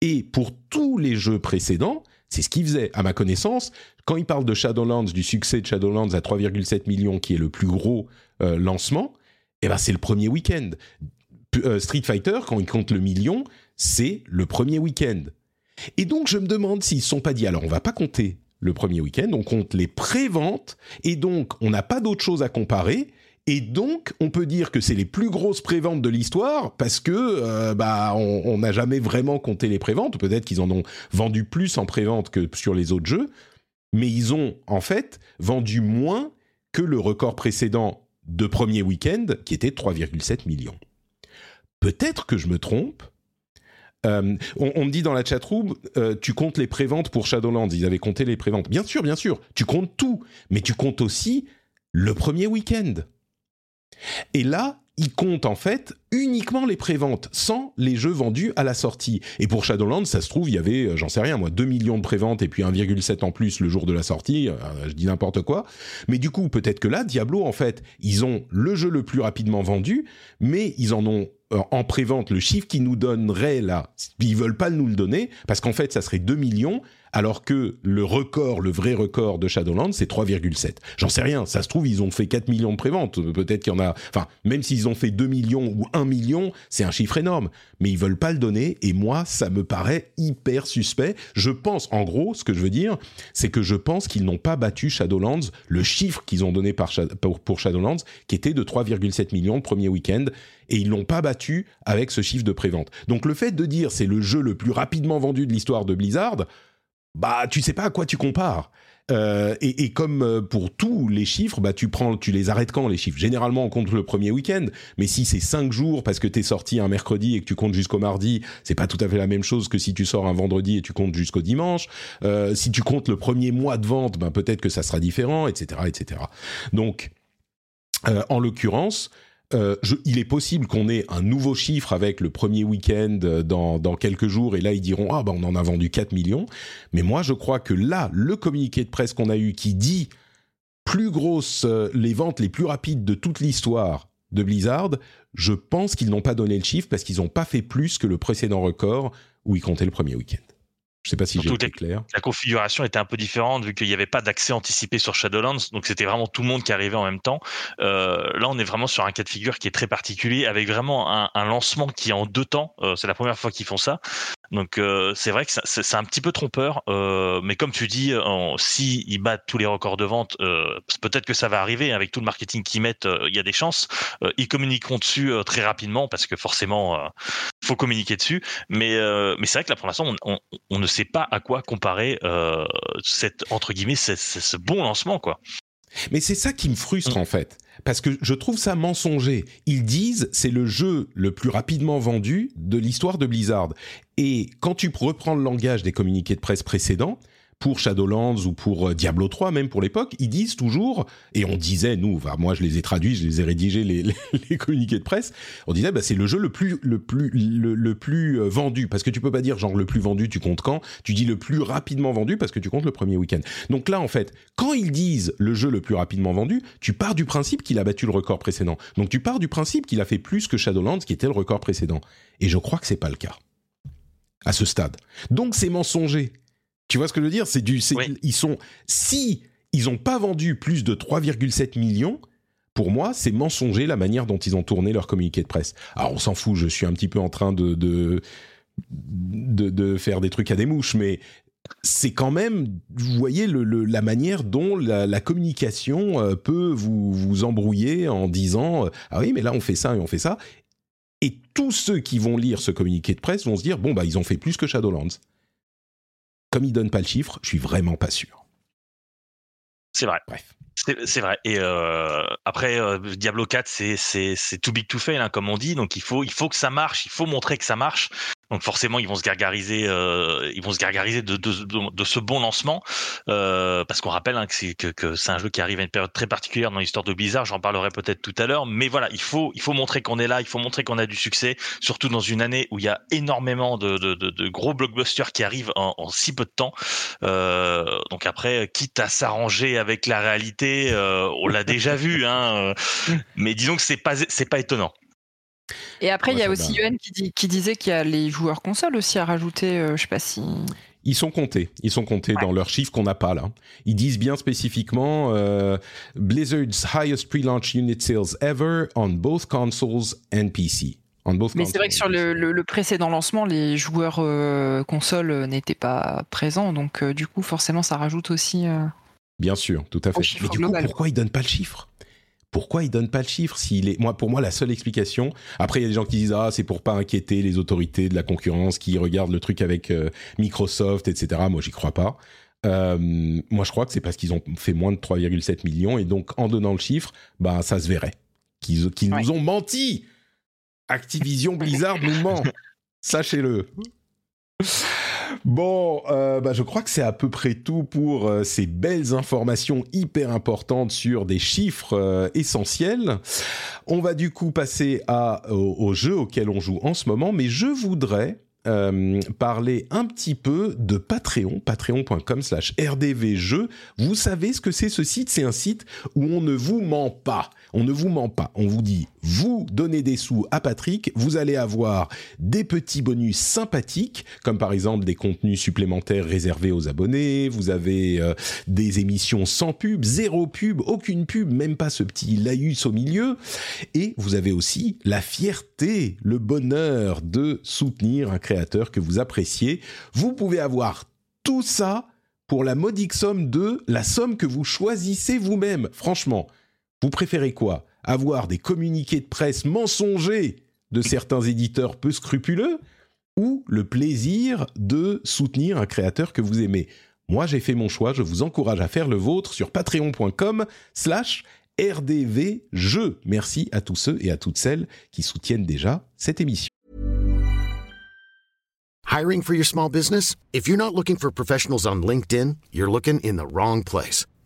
Et pour tous les jeux précédents, c'est ce qu'il faisait, à ma connaissance. Quand il parle de Shadowlands, du succès de Shadowlands à 3,7 millions, qui est le plus gros euh, lancement, eh ben c'est le premier week-end. Euh, Street Fighter, quand il compte le million, c'est le premier week-end. Et donc je me demande s'ils ne sont pas dit, alors on va pas compter le premier week-end, on compte les pré-ventes, et donc on n'a pas d'autre chose à comparer, et donc, on peut dire que c'est les plus grosses préventes de l'histoire parce que euh, bah on n'a jamais vraiment compté les préventes. Peut-être qu'ils en ont vendu plus en prévente que sur les autres jeux, mais ils ont en fait vendu moins que le record précédent de premier week-end qui était 3,7 millions. Peut-être que je me trompe. Euh, on, me dit dans la chatroom, euh, tu comptes les préventes pour Shadowlands. Ils avaient compté les préventes. Bien sûr, bien sûr. Tu comptes tout, mais tu comptes aussi le premier week-end. Et là, il compte en fait uniquement les préventes, sans les jeux vendus à la sortie. Et pour Shadowlands, ça se trouve, il y avait, euh, j'en sais rien, moi, 2 millions de préventes et puis 1,7 en plus le jour de la sortie, euh, je dis n'importe quoi. Mais du coup, peut-être que là, Diablo, en fait, ils ont le jeu le plus rapidement vendu, mais ils en ont euh, en prévente le chiffre qu'ils nous donneraient là. Ils veulent pas nous le donner, parce qu'en fait, ça serait 2 millions, alors que le record, le vrai record de Shadowlands, c'est 3,7. J'en sais rien, ça se trouve, ils ont fait 4 millions de préventes, peut-être qu'il y en a... Enfin, même s'ils ont fait 2 millions ou 1 million, c'est un chiffre énorme, mais ils veulent pas le donner, et moi, ça me paraît hyper suspect. Je pense, en gros, ce que je veux dire, c'est que je pense qu'ils n'ont pas battu Shadowlands, le chiffre qu'ils ont donné pour Shadowlands, qui était de 3,7 millions le premier week-end, et ils l'ont pas battu avec ce chiffre de prévente. Donc le fait de dire c'est le jeu le plus rapidement vendu de l'histoire de Blizzard, bah tu sais pas à quoi tu compares. Euh, et, comme euh, pour tous les chiffres, bah tu prends, tu les arrêtes quand les chiffres? Généralement, on compte le premier week-end, mais si c'est cinq jours parce que t'es sorti un mercredi et que tu comptes jusqu'au mardi, c'est pas tout à fait la même chose que si tu sors un vendredi et tu comptes jusqu'au dimanche. Euh, si tu comptes le premier mois de vente, bah peut-être que ça sera différent, etc., etc. Donc, en l'occurrence, euh, il est possible qu'on ait un nouveau chiffre avec le premier week-end euh, dans, quelques jours et là ils diront ah ben on en a vendu 4 millions. Mais moi je crois que là le communiqué de presse qu'on a eu qui dit plus grosses euh, les ventes les plus rapides de toute l'histoire de Blizzard, je pense qu'ils n'ont pas donné le chiffre parce qu'ils n'ont pas fait plus que le précédent record où ils comptaient le premier week-end. Je sais pas si j'ai été clair. La configuration était un peu différente vu qu'il n'y avait pas d'accès anticipé sur Shadowlands, donc c'était vraiment tout le monde qui arrivait en même temps. Euh, là, on est vraiment sur un cas de figure qui est très particulier, avec vraiment un, lancement qui est en deux temps. Euh, c'est la première fois qu'ils font ça. Donc euh, c'est vrai que c'est un petit peu trompeur, mais comme tu dis, si ils battent tous les records de vente, peut-être que ça va arriver avec tout le marketing qu'ils mettent, il y a des chances. ils communiqueront dessus très rapidement parce que forcément, faut communiquer dessus. Mais mais c'est vrai que là pour l'instant, on, on, ne sait pas à quoi comparer cette entre guillemets ce bon lancement quoi. Mais c'est ça qui me frustre mm. en fait, parce que je trouve ça mensonger. Ils disent c'est le jeu le plus rapidement vendu de l'histoire de Blizzard. Et quand tu reprends le langage des communiqués de presse précédents, pour Shadowlands ou pour euh, Diablo 3 même pour l'époque, ils disent toujours et on disait nous, moi je les ai traduits, je les ai rédigés les, les, communiqués de presse, on disait bah c'est le jeu le plus le plus le, plus euh, vendu parce que tu peux pas dire genre le plus vendu tu comptes quand, tu dis le plus rapidement vendu parce que tu comptes le premier week-end. Donc là en fait, quand ils disent le jeu le plus rapidement vendu, tu pars du principe qu'il a battu le record précédent. Donc tu pars du principe qu'il a fait plus que Shadowlands qui était le record précédent. Et je crois que c'est pas le cas à ce stade. Donc c'est mensonger. Tu vois ce que je veux dire? C'est du, ils sont si ils n'ont pas vendu plus de 3,7 millions. Pour moi, c'est mensonger la manière dont ils ont tourné leur communiqué de presse. Alors on s'en fout, je suis un petit peu en train de de, de, faire des trucs à des mouches, mais c'est quand même, vous voyez, la manière dont la, communication euh, peut vous, vous embrouiller en disant euh, Ah oui, mais là on fait ça et on fait ça. Et tous ceux qui vont lire ce communiqué de presse vont se dire Bon, bah, ils ont fait plus que Shadowlands. Comme ils donnent pas le chiffre, je suis vraiment pas sûr. C'est vrai. Bref. C'est vrai. Et euh, après, euh, Diablo 4, c'est too big to fail, hein, comme on dit. Donc il faut, il faut que ça marche. Il faut montrer que ça marche. Donc forcément, ils vont se gargariser, euh, ils vont se gargariser de, de, de, ce bon lancement, euh, parce qu'on rappelle hein, que c'est que, que c'est un jeu qui arrive à une période très particulière dans l'histoire de Blizzard. J'en parlerai peut-être tout à l'heure, mais voilà, il faut il faut montrer qu'on est là, il faut montrer qu'on a du succès, surtout dans une année où il y a énormément de, de gros blockbusters qui arrivent en, en si peu de temps. Euh, donc après, quitte à s'arranger avec la réalité, euh, on l'a déjà vu, hein, mais disons que c'est pas c'est pas étonnant. Et après, il y a aussi Yuan qui, qui, disait qu'il y a les joueurs consoles aussi à rajouter. Euh, je sais pas si. Ils sont comptés, ils sont comptés dans leurs chiffres qu'on n'a pas là. Ils disent bien spécifiquement euh, Blizzard's highest pre-launch unit sales ever on both consoles and PC. On both Mais c'est vrai que sur le, le, précédent lancement, les joueurs euh, consoles n'étaient pas présents, donc du coup, forcément, ça rajoute aussi. Bien sûr, tout à fait. Mais du coup, pourquoi ils donnent pas le chiffre? Pourquoi il donne pas le chiffre s'il est moi pour moi la seule explication après il y a des gens qui disent ah c'est pour pas inquiéter les autorités de la concurrence qui regardent le truc avec euh, Microsoft etc moi j'y crois pas. Euh, moi je crois que c'est parce qu'ils ont fait moins de 3,7 millions et donc en donnant le chiffre bah ça se verrait qu'ils nous ont menti. Activision Blizzard nous ment. Sachez-le Bon, euh, bah, je crois que c'est à peu près tout pour euh, ces belles informations hyper importantes sur des chiffres euh, essentiels. On va du coup passer au, au, jeu auquel on joue en ce moment, mais je voudrais parler un petit peu de Patreon, patreon.com slash rdvjeux. Vous savez ce que c'est ce site? C'est un site où on ne vous ment pas. On ne vous ment pas. On vous dit, vous donnez des sous à Patrick, vous allez avoir des petits bonus sympathiques, comme par exemple des contenus supplémentaires réservés aux abonnés, vous avez euh, des émissions sans pub, zéro pub, aucune pub, même pas ce petit laïus au milieu, et vous avez aussi la fierté, le bonheur de soutenir un créateur que vous appréciez. Vous pouvez avoir tout ça pour la modique somme de la somme que vous choisissez vous-même. Franchement, vous préférez quoi? Avoir des communiqués de presse mensongers de certains éditeurs peu scrupuleux ou le plaisir de soutenir un créateur que vous aimez? Moi, j'ai fait mon choix, je vous encourage à faire le vôtre sur patreon.com slash rdvjeux. Merci à tous ceux et à toutes celles qui soutiennent déjà cette émission. Hiring for your small business? If you're not looking for professionals on LinkedIn, you're looking in the wrong place.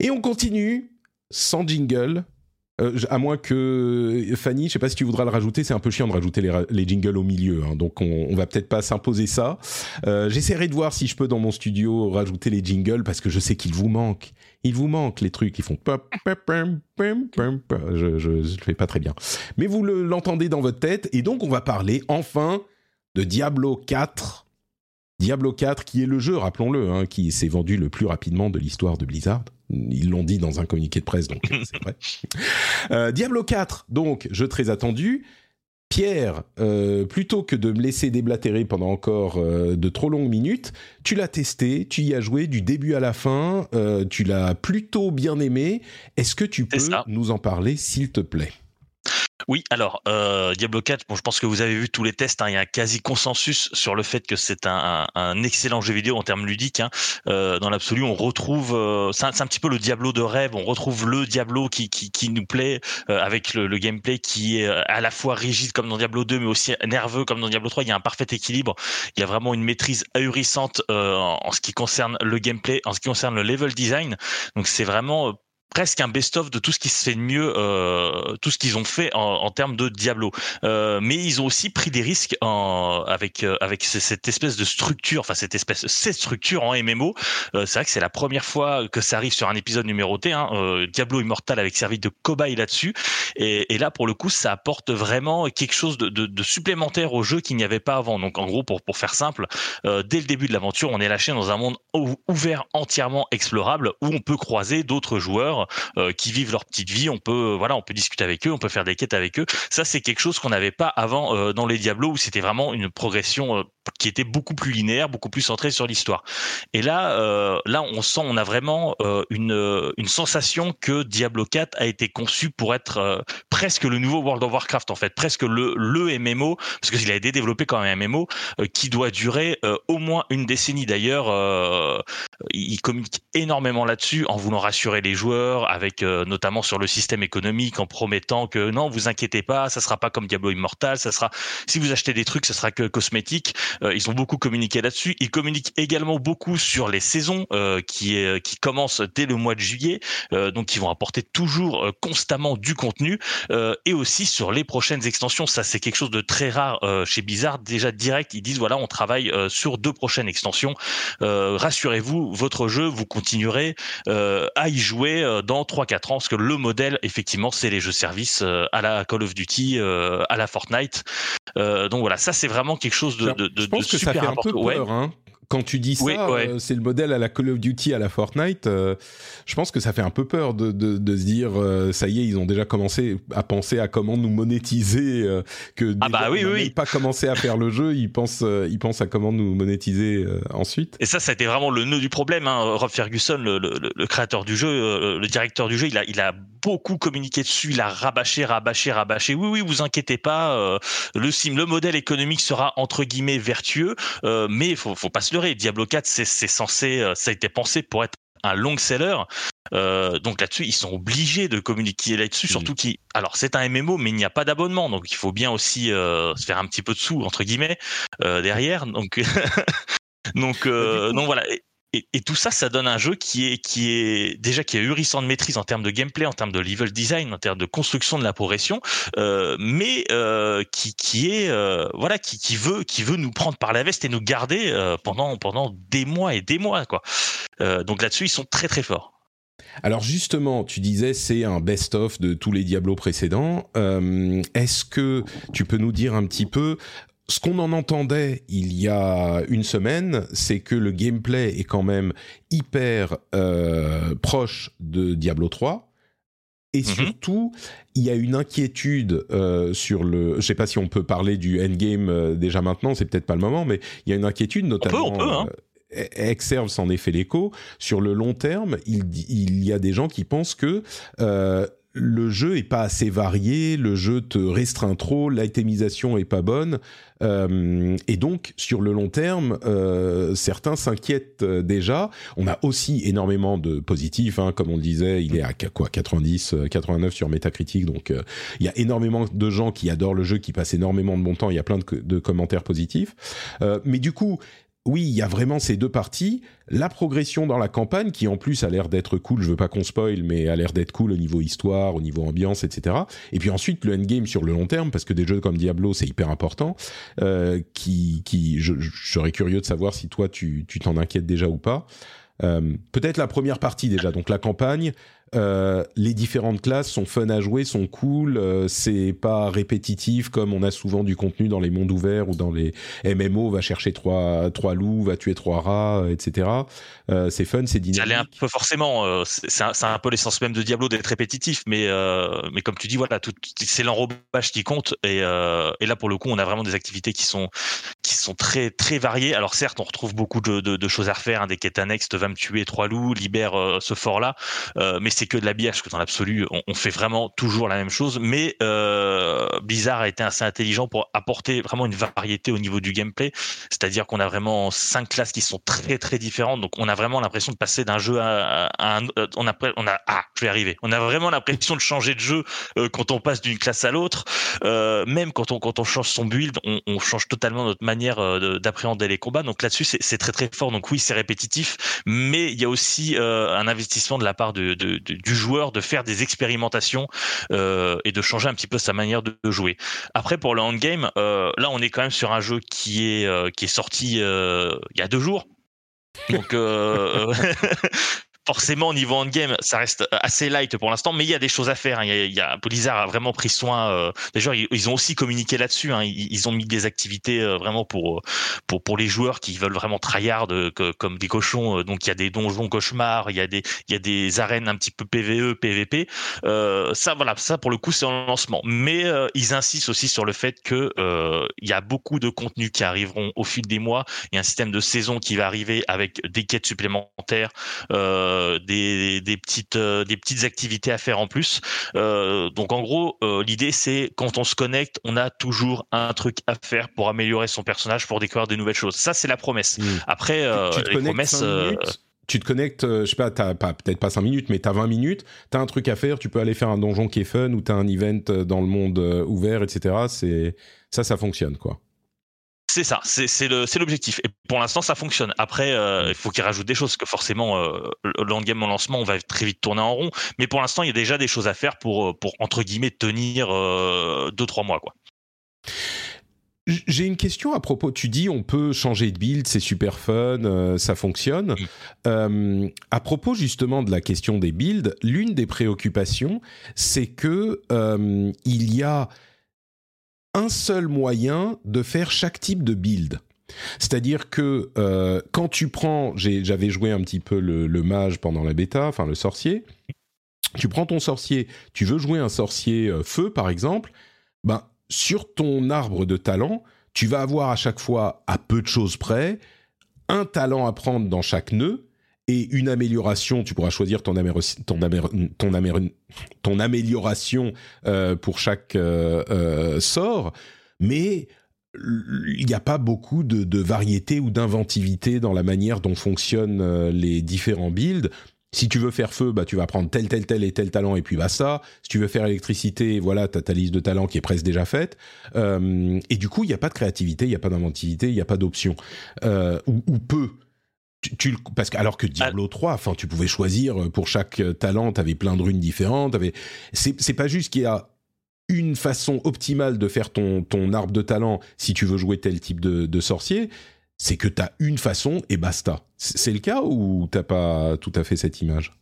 Et on continue sans jingle. Euh, à moins que Fanny, je sais pas si tu voudras le rajouter, c'est un peu chiant de rajouter les, jingles au milieu, hein, donc on, on, va peut-être pas s'imposer ça. Euh, J'essaierai de voir si je peux dans mon studio rajouter les jingles parce que je sais qu'il vous manque. Il vous manque les trucs qui font je, je, le fais pas très bien. Mais vous l'entendez dans votre tête et donc on va parler enfin de Diablo 4. Diablo 4 qui est le jeu, rappelons-le, hein, qui s'est vendu le plus rapidement de l'histoire de Blizzard. Ils l'ont dit dans un communiqué de presse, donc c'est vrai. Euh, Diablo 4, donc, jeu très attendu. Pierre, euh, plutôt que de me laisser déblatérer pendant encore euh, de trop longues minutes, tu l'as testé, tu y as joué du début à la fin, tu l'as plutôt bien aimé. Est-ce que tu peux nous en parler, s'il te plaît? Oui, alors euh, Diablo 4, bon, je pense que vous avez vu tous les tests. Hein, il y a un quasi consensus sur le fait que c'est un, un, excellent jeu vidéo en termes ludiques. Hein. Euh, dans l'absolu, on retrouve, euh, c'est un, un, petit peu le Diablo de rêve. On retrouve le Diablo qui, qui, qui nous plaît euh, avec le, le, gameplay qui est euh, à la fois rigide comme dans Diablo 2, mais aussi nerveux comme dans Diablo 3. Il y a un parfait équilibre. Il y a vraiment une maîtrise ahurissante en, en, ce qui concerne le gameplay, en ce qui concerne le level design. Donc c'est vraiment presque un best-of de tout ce qui se fait de mieux, euh, tout ce qu'ils ont fait en, en, termes de Diablo. Euh, mais ils ont aussi pris des risques en, avec euh, avec cette espèce de structure, enfin cette espèce cette structure en MMO. Euh, c'est vrai que c'est la première fois que ça arrive sur un épisode numéroté. Hein. Euh, Diablo Immortal avec servi de cobaye là-dessus, et, et, là pour le coup ça apporte vraiment quelque chose de, de, de supplémentaire au jeu qu'il n'y avait pas avant. Donc en gros pour pour faire simple, dès le début de l'aventure, on est lâché dans un monde ouvert entièrement explorable où on peut croiser d'autres joueurs euh, qui vivent leur petite vie. On peut, voilà, on peut discuter avec eux, on peut faire des quêtes avec eux. Ça, c'est quelque chose qu'on n'avait pas avant euh, dans les Diablo où c'était vraiment une progression euh, qui était beaucoup plus linéaire, beaucoup plus centrée sur l'histoire. Et là, là, on sent, on a vraiment une, une sensation que Diablo 4 a été conçu pour être presque le nouveau World of Warcraft en fait, presque le, le MMO, parce qu'il a été développé comme un MMO qui doit durer au moins une décennie d'ailleurs. il communique énormément là-dessus en voulant rassurer les joueurs avec euh, notamment sur le système économique, en promettant que non, vous inquiétez pas, ça sera pas comme Diablo Immortal, ça sera si vous achetez des trucs, ça sera que cosmétique. Euh, ils ont beaucoup communiqué là-dessus. Ils communiquent également beaucoup sur les saisons euh, qui qui commencent dès le mois de juillet, donc ils vont apporter toujours constamment du contenu et aussi sur les prochaines extensions. Ça, c'est quelque chose de très rare chez Blizzard. Déjà direct, ils disent voilà, on travaille sur deux prochaines extensions. Rassurez-vous, votre jeu, vous continuerez à y jouer dans 3-4 ans, parce que le modèle, effectivement, c'est les jeux services euh, à la Call of Duty, euh, à la Fortnite. Euh, donc voilà, ça c'est vraiment quelque chose de, de, de, je pense que ça fait un peu peur, hein quand tu dis ça, euh, c'est le modèle à la Call of Duty, à la Fortnite. Euh, je pense que ça fait un peu peur de, de, de se dire, euh, ça y est, ils ont déjà commencé à penser à comment nous monétiser, que ah bah oui, oui, pas commencé à faire le jeu, ils pensent, ils pensent à comment nous monétiser ensuite. Et ça, ça a été vraiment le nœud du problème. Hein. Rob Ferguson, le, le, le, créateur du jeu, le directeur du jeu, il a, il a beaucoup communiqué dessus, il a rabâché, rabâché, rabâché. Oui, oui, vous inquiétez pas, le sim, le modèle économique sera entre guillemets vertueux, mais faut, faut pas se le Diablo 4, c'est censé, euh, ça a été pensé pour être un long seller. Euh, donc là-dessus, ils sont obligés de communiquer là-dessus, mm. surtout qui. Alors c'est un MMO, mais il n'y a pas d'abonnement, donc il faut bien aussi euh, se faire un petit peu de sous entre guillemets derrière. Donc donc bah, donc voilà. Et, tout ça, ça donne un jeu qui est, déjà qui est ahurissant de maîtrise en termes de gameplay, en termes de level design, en termes de construction de la progression, euh, mais euh, qui, est euh, voilà, qui, veut qui veut nous prendre par la veste et nous garder pendant pendant des mois et des mois quoi. Donc là-dessus, ils sont très très forts. Alors justement, tu disais c'est un best-of de tous les Diablos précédents. Est-ce que tu peux nous dire un petit peu ce qu'on en entendait il y a une semaine, c'est que le gameplay est quand même hyper euh, proche de Diablo 3. Et mhm. surtout, il y a une inquiétude euh, sur le. Je sais pas si on peut parler du endgame euh, déjà maintenant, c'est peut-être pas le moment, mais il y a une inquiétude notamment. On peut, on peut, hein. Exerve s'en est fait l'écho. Sur le long terme, il, il, y a des gens qui pensent que le jeu est pas assez varié, le jeu te restreint trop, l'itémisation est pas bonne, euh, et donc sur le long terme, euh, certains s'inquiètent euh, déjà. On a aussi énormément de positifs, hein, comme on le disait, il est à quoi 90, 89 sur Metacritic, donc il y a énormément de gens qui adorent le jeu, qui passent énormément de bon temps. Il y a plein de, de commentaires positifs, mais du coup, oui, il y a vraiment ces deux parties. La progression dans la campagne, qui en plus a l'air d'être cool, je veux pas qu'on spoil, mais a l'air d'être cool au niveau histoire, au niveau ambiance, etc. Et puis ensuite le endgame sur le long terme, parce que des jeux comme Diablo, c'est hyper important. Euh, qui, qui, je, je, serais curieux de savoir si toi tu t'en inquiètes déjà ou pas. Euh, Peut-être la première partie déjà, donc la campagne. Euh, les différentes classes sont fun à jouer, sont cool. Euh, c'est pas répétitif comme on a souvent du contenu dans les mondes ouverts ou dans les MMO. Va chercher trois trois loups, va tuer trois rats, etc. Euh, c'est fun, c'est dynamique. Ça un peu forcément. Euh, c'est un, un, peu l'essence même de Diablo d'être répétitif, mais mais comme tu dis, voilà, c'est l'enrobage qui compte. Et, et là pour le coup, on a vraiment des activités qui sont qui sont très très variées. Alors certes, on retrouve beaucoup de, de, de choses à refaire, hein, des quêtes annexes, va me tuer trois loups, libère ce fort là, mais c'est que de l'habillage, que dans l'absolu, on, fait vraiment toujours la même chose. Mais euh, Blizzard a été assez intelligent pour apporter vraiment une variété au niveau du gameplay. C'est-à-dire qu'on a vraiment cinq classes qui sont très très différentes. Donc on a vraiment l'impression de passer d'un jeu à, un. Euh, on a, on a, ah, je vais arriver. On a vraiment l'impression de changer de jeu euh, quand on passe d'une classe à l'autre. Euh, même quand on quand on change son build, on, change totalement notre manière manière d'appréhender les combats. Donc là-dessus, c'est très très fort. Donc oui, c'est répétitif, mais il y a aussi un investissement de la part de, du joueur de faire des expérimentations et de changer un petit peu sa manière de jouer. Après, pour le endgame, là, on est quand même sur un jeu qui est qui est sorti il y a deux jours. Donc, euh, forcément au niveau endgame, ça reste assez light pour l'instant, mais il y a des choses à faire. Hein. Il, y a, Blizzard a vraiment pris soin. Euh, ils, ont aussi communiqué là-dessus. Hein. Ils, ont mis des activités euh, vraiment pour pour pour les joueurs qui veulent vraiment tryhard euh, comme des cochons. Donc il y a des donjons cauchemars, il y a des il y a des arènes un petit peu PVE, PVP. Euh, ça voilà, ça pour le coup c'est en lancement. Mais ils insistent aussi sur le fait que il y a beaucoup de contenus qui arriveront au fil des mois. Il y a un système de saison qui va arriver avec des quêtes supplémentaires. Euh, euh, des, petites, euh, des petites activités à faire en plus. Euh, donc en gros, l'idée c'est quand on se connecte, on a toujours un truc à faire pour améliorer son personnage, pour découvrir des nouvelles choses. Ça c'est la promesse. Hmm. Après, tu, te les promesses tu te connectes, je sais pas, t'as pas, peut-être pas 5 minutes, mais t'as 20 minutes, t'as un truc à faire, tu peux aller faire un donjon qui est fun ou t'as un event dans le monde ouvert, etc. C'est ça, ça fonctionne quoi. C'est ça, c'est l'objectif. Et pour l'instant, ça fonctionne. Après, euh, il faut qu'ils rajoutent des choses, que forcément, euh, l'endgame en lancement, on va très vite tourner en rond. Mais pour l'instant, il y a déjà des choses à faire pour, euh, pour entre guillemets, tenir 2-3 mois. quoi. J'ai une question à propos. Tu dis on peut changer de build, c'est super fun, ça fonctionne. à propos justement de la question des builds, l'une des préoccupations, c'est que il y a un seul moyen de faire chaque type de build. C'est-à-dire que euh, quand tu prends, j'avais joué un petit peu le, mage pendant la bêta, enfin le sorcier, tu prends ton sorcier, tu veux jouer un sorcier euh, feu par exemple, ben, sur ton arbre de talent, tu vas avoir à chaque fois, à peu de choses près, un talent à prendre dans chaque nœud, et une amélioration, tu pourras choisir ton, ton, amélioration euh, pour chaque euh, euh, sort, mais il n'y a pas beaucoup de, variété ou d'inventivité dans la manière dont fonctionnent les différents builds. Si tu veux faire feu, bah, tu vas prendre tel, tel, tel et tel talent et puis basta. Si tu veux faire électricité, voilà, tu as ta liste de talents qui est presque déjà faite. et du coup, il n'y a pas de créativité, il n'y a pas d'inventivité, il n'y a pas d'option. ou, peu tu, parce que alors que Diablo 3, enfin, tu pouvais choisir euh, pour chaque euh, talent, tu avais plein de runes différentes. C'est, c'est pas juste qu'il y a une façon optimale de faire ton, ton arbre de talent si tu veux jouer tel type de, de sorcier. C'est que tu as une façon et basta. C'est le cas ou t'as pas tout à fait cette image?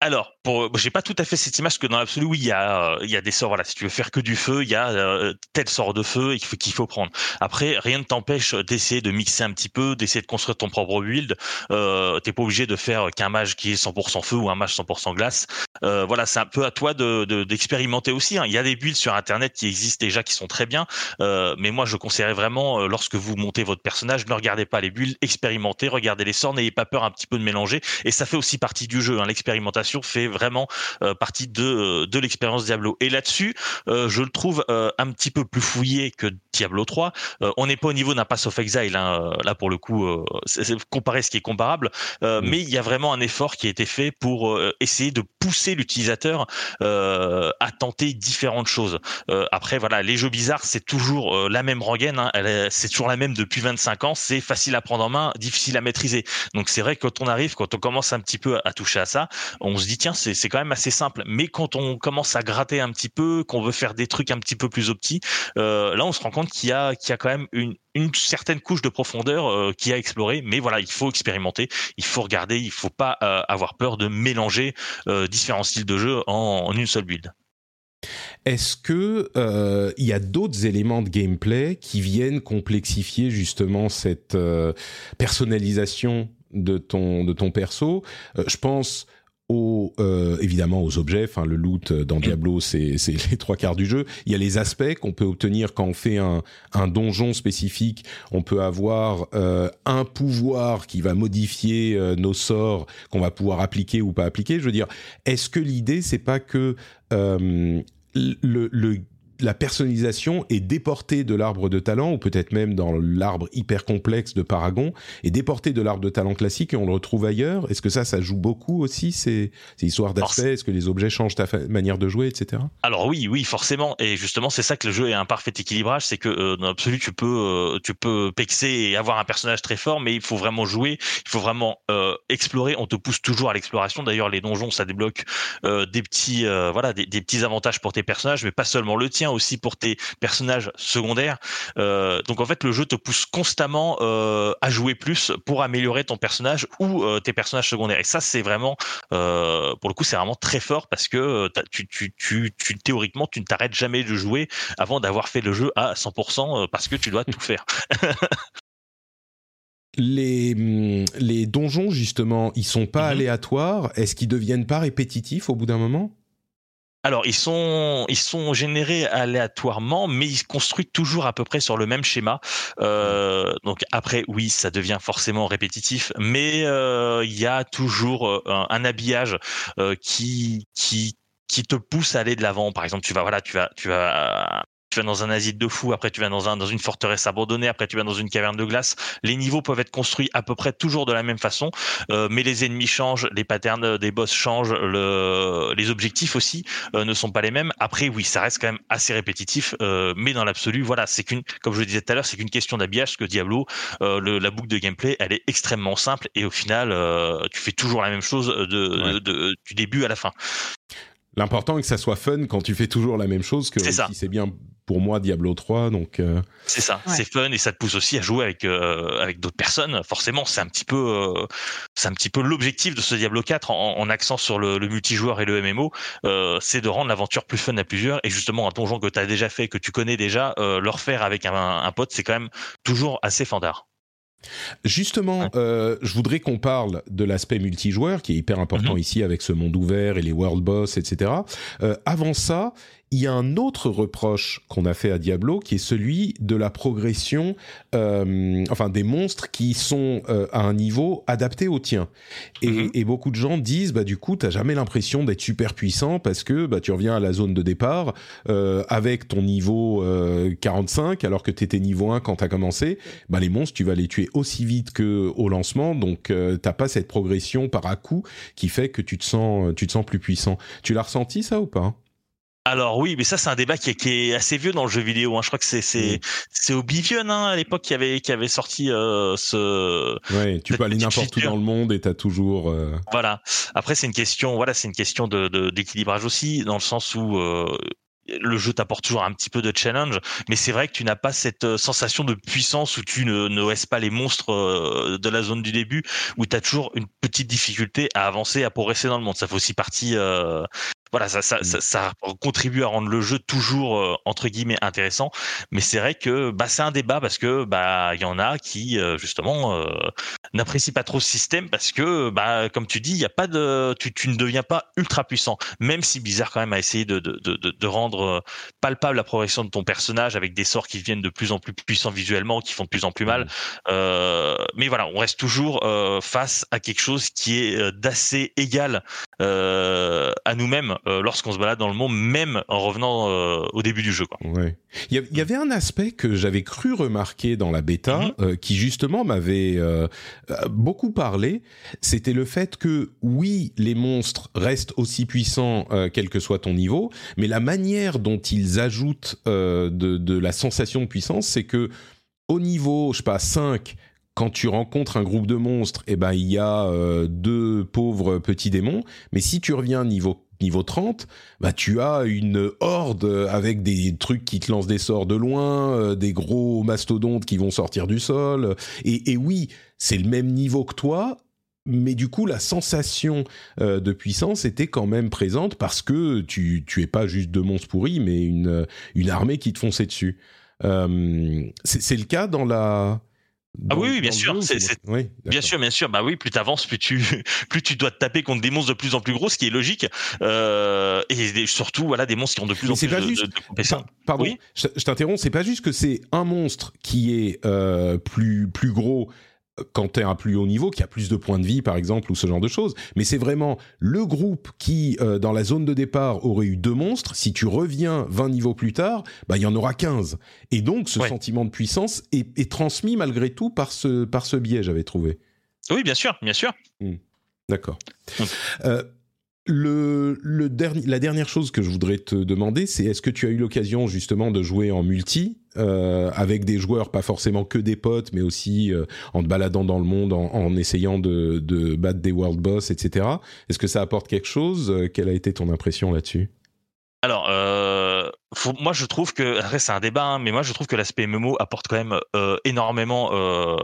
Alors, pour, j'ai pas tout à fait cette image que dans l'absolu, oui, il y a, il y a des sorts. Voilà, si tu veux faire que du feu, il y a euh, tel sort de feu qu'il faut, qu'il faut prendre. Après, rien ne t'empêche d'essayer de mixer un petit peu, d'essayer de construire ton propre build. Euh, T'es pas obligé de faire qu'un mage qui est 100% feu ou un mage 100% glace. Euh, voilà, c'est un peu à toi de, d'expérimenter aussi. Hein. Il y a des builds sur Internet qui existent déjà, qui sont très bien. Euh, mais moi, je conseillerais vraiment, euh, lorsque vous montez votre personnage, ne regardez pas les builds, expérimentez, regardez les sorts, n'ayez pas peur un petit peu de mélanger. Et ça fait aussi partie du jeu, hein, l'expérimentation fait vraiment euh, partie de, euh, de l'expérience Diablo. Et là-dessus, euh, je le trouve un petit peu plus fouillé que Diablo 3. on n'est pas au niveau d'un Pass of Exile, hein, là pour le coup, c'est comparer ce qui est comparable, mm. mais il y a vraiment un effort qui a été fait pour essayer de pousser l'utilisateur à tenter différentes choses. après, voilà, les jeux bizarres, c'est toujours la même rengaine, hein, c'est toujours la même depuis 25 ans, c'est facile à prendre en main, difficile à maîtriser. Donc c'est vrai que quand on arrive, quand on commence un petit peu à toucher à ça, on se dit tiens c'est quand même assez simple. Mais quand on commence à gratter un petit peu qu'on veut faire des trucs un petit peu plus opti euh, là on se rend compte qu'il y a qu'il y a quand même une, certaine couche de profondeur euh, qui a exploré. Mais voilà il faut expérimenter il faut regarder il faut pas euh, avoir peur de mélanger différents styles de jeu en, une seule build. Est-ce que il y a d'autres éléments de gameplay qui viennent complexifier justement cette personnalisation de ton de ton perso? Je pense aux, euh, évidemment aux objets. Enfin, le loot euh, dans Diablo, c'est les trois quarts du jeu. Il y a les aspects qu'on peut obtenir quand on fait un, un donjon spécifique. On peut avoir euh, un pouvoir qui va modifier euh, nos sorts qu'on va pouvoir appliquer ou pas appliquer. Je veux dire, est-ce que l'idée c'est pas que le, le la personnalisation est déportée de l'arbre de talent, ou peut-être même dans l'arbre hyper complexe de Paragon, est déportée de l'arbre de talent classique et on le retrouve ailleurs. Est-ce que ça, ça joue beaucoup aussi ces, ces histoires d'aspect Est-ce que les objets changent ta manière de jouer, etc. Alors oui, oui, forcément. Et justement, c'est ça que le jeu est un parfait équilibrage, c'est que euh, dans l'absolu, tu peux, euh, tu peux pexer et avoir un personnage très fort, mais il faut vraiment jouer, il faut vraiment euh, explorer. On te pousse toujours à l'exploration. D'ailleurs, les donjons, ça débloque des petits, voilà, des, des petits avantages pour tes personnages, mais pas seulement le tien aussi pour tes personnages secondaires. Euh, donc en fait, le jeu te pousse constamment euh, à jouer plus pour améliorer ton personnage ou euh, tes personnages secondaires. Et ça, c'est vraiment, pour le coup, c'est vraiment très fort parce que tu, tu, tu, tu, théoriquement, tu ne t'arrêtes jamais de jouer avant d'avoir fait le jeu à 100% parce que tu dois tout faire. les, hum, les donjons, justement, ils sont pas mm-hmm. aléatoires. Est-ce qu'ils deviennent pas répétitifs au bout d'un moment? Alors, ils sont, ils sont générés aléatoirement, mais ils se construisent toujours à peu près sur le même schéma. Euh, donc après, oui, ça devient forcément répétitif, mais euh, il y a toujours euh, un, habillage qui, qui qui te pousse à aller de l'avant. Par exemple, tu vas voilà, tu vas tu vas tu vas dans un asile de fou, après tu vas dans, un, dans une forteresse abandonnée, après tu vas dans une caverne de glace. Les niveaux peuvent être construits à peu près toujours de la même façon, euh, mais les ennemis changent, les patterns des boss changent, le, les objectifs aussi euh, ne sont pas les mêmes. Après, oui, ça reste quand même assez répétitif, euh, mais dans l'absolu, voilà, c'est qu'une, comme je le disais tout à l'heure, c'est qu'une question d'habillage, parce que Diablo, le, la boucle de gameplay, elle est extrêmement simple et au final, tu fais toujours la même chose de, de, du début à la fin. L'important est que ça soit fun quand tu fais toujours la même chose que si c'est bien pour moi Diablo 3 donc euh, c'est ça c'est fun et ça te pousse aussi à jouer avec euh, avec d'autres personnes. Forcément c'est un petit peu euh, c'est un petit peu l'objectif de ce Diablo 4 en, en accent sur le, le, multijoueur et le MMO c'est de rendre l'aventure plus fun à plusieurs. Et justement un donjon que tu as déjà fait que tu connais déjà le refaire avec un, un pote c'est quand même toujours assez fandard. Justement, euh, je voudrais qu'on parle de l'aspect multijoueur qui est hyper important mhm. ici avec ce monde ouvert et les world boss, etc. Euh, avant ça, il y a un autre reproche qu'on a fait à Diablo qui est celui de la progression, euh, enfin des monstres qui sont euh, à un niveau adapté au tien. Et, mhm. et, beaucoup de gens disent, bah du coup, t'as jamais l'impression d'être super puissant parce que bah tu reviens à la zone de départ euh, avec ton niveau 45 euh, alors que t'étais niveau 1 quand t'as commencé. Bah les monstres, tu vas les tuer aussi vite que au lancement, donc euh, t'as pas cette progression par à coup qui fait que tu te sens, tu te sens plus puissant. Tu l'as ressenti ça ou pas? Alors oui, mais ça c'est un débat qui est, qui est, assez vieux dans le jeu vidéo. Hein. Je crois que c'est c'est mm. c'est Oblivion hein, à l'époque qui avait qui avait sorti euh, ce. Ouais, tu peux aller n'importe où dans le monde et t'as toujours. Euh... Voilà. Après c'est une question, voilà, c'est une question de d'équilibrage aussi dans le sens où euh, le jeu t'apporte toujours un petit peu de challenge, mais c'est vrai que tu n'as pas cette euh, sensation de puissance où tu ne, ne pas les monstres euh, de la zone du début, où tu as toujours une petite difficulté à avancer, à progresser dans le monde. Ça fait aussi partie, euh, voilà, ça, ça, mm. ça, contribue à rendre le jeu toujours entre guillemets intéressant. Mais c'est vrai que bah, c'est un débat parce que bah il y en a qui justement n'apprécient pas trop ce système parce que bah comme tu dis, il y a pas de, tu, tu ne deviens pas ultra puissant, même si Bizarre quand même a essayé de, de, de, de rendre euh, palpable la progression de ton personnage avec des sorts qui viennent de plus en plus puissants visuellement, qui font de plus en plus mal. Mmh. Euh, mais voilà, on reste toujours euh, face à quelque chose qui est d'assez égal à nous-mêmes lorsqu'on se balade dans le monde, même en revenant au début du jeu. Quoi. Il y avait un aspect que j'avais cru remarquer dans la bêta, mmh. qui justement m'avait beaucoup parlé, c'était le fait que oui, les monstres restent aussi puissants quel que soit ton niveau, mais la manière dont ils ajoutent euh, de, la sensation de puissance, c'est que au niveau, je sais pas, 5, quand tu rencontres un groupe de monstres, eh ben, il y a euh, deux pauvres petits démons. Mais si tu reviens niveau niveau 30, bah tu as une horde avec des trucs qui te lancent des sorts de loin, euh, des gros mastodontes qui vont sortir du sol. Et, et oui, c'est le même niveau que toi, mais du coup, la sensation euh, de puissance était quand même présente parce que tu, tu es pas juste deux monstres pourris, mais une, une armée qui te fonçait dessus. Euh, c'est le cas dans la. Ah oui, oui, bien sûr. c'est oui, bien sûr, bien sûr. Bah oui, plus tu avances, plus tu, plus tu dois te taper contre des monstres de plus en plus gros, ce qui est logique. Euh, et surtout, voilà, des monstres qui ont de plus en plus pas de, juste... Pardon, je, t'interromps. C'est pas juste que c'est un monstre qui est euh, plus plus gros quand tu es à un plus haut niveau, qui a plus de points de vie, par exemple, ou ce genre de choses. Mais c'est vraiment le groupe qui, euh, dans la zone de départ, aurait eu deux monstres. Si tu reviens 20 niveaux plus tard, bah, il y en aura 15. Et donc, ce sentiment de puissance est, transmis malgré tout par ce, par ce biais, j'avais trouvé. Oui, bien sûr, bien sûr. Hmm. D'accord. Euh, le, la dernière chose que je voudrais te demander, c'est est-ce que tu as eu l'occasion justement de jouer en multi euh, avec des joueurs, pas forcément que des potes, mais aussi euh, en te baladant dans le monde, en, essayant de, battre des world boss, etc. Est-ce que ça apporte quelque chose? Euh, Quelle a été ton impression là-dessus? Alors, moi je trouve que, après c'est un débat, hein, mais moi je trouve que l'aspect MMO apporte quand même euh, énormément euh,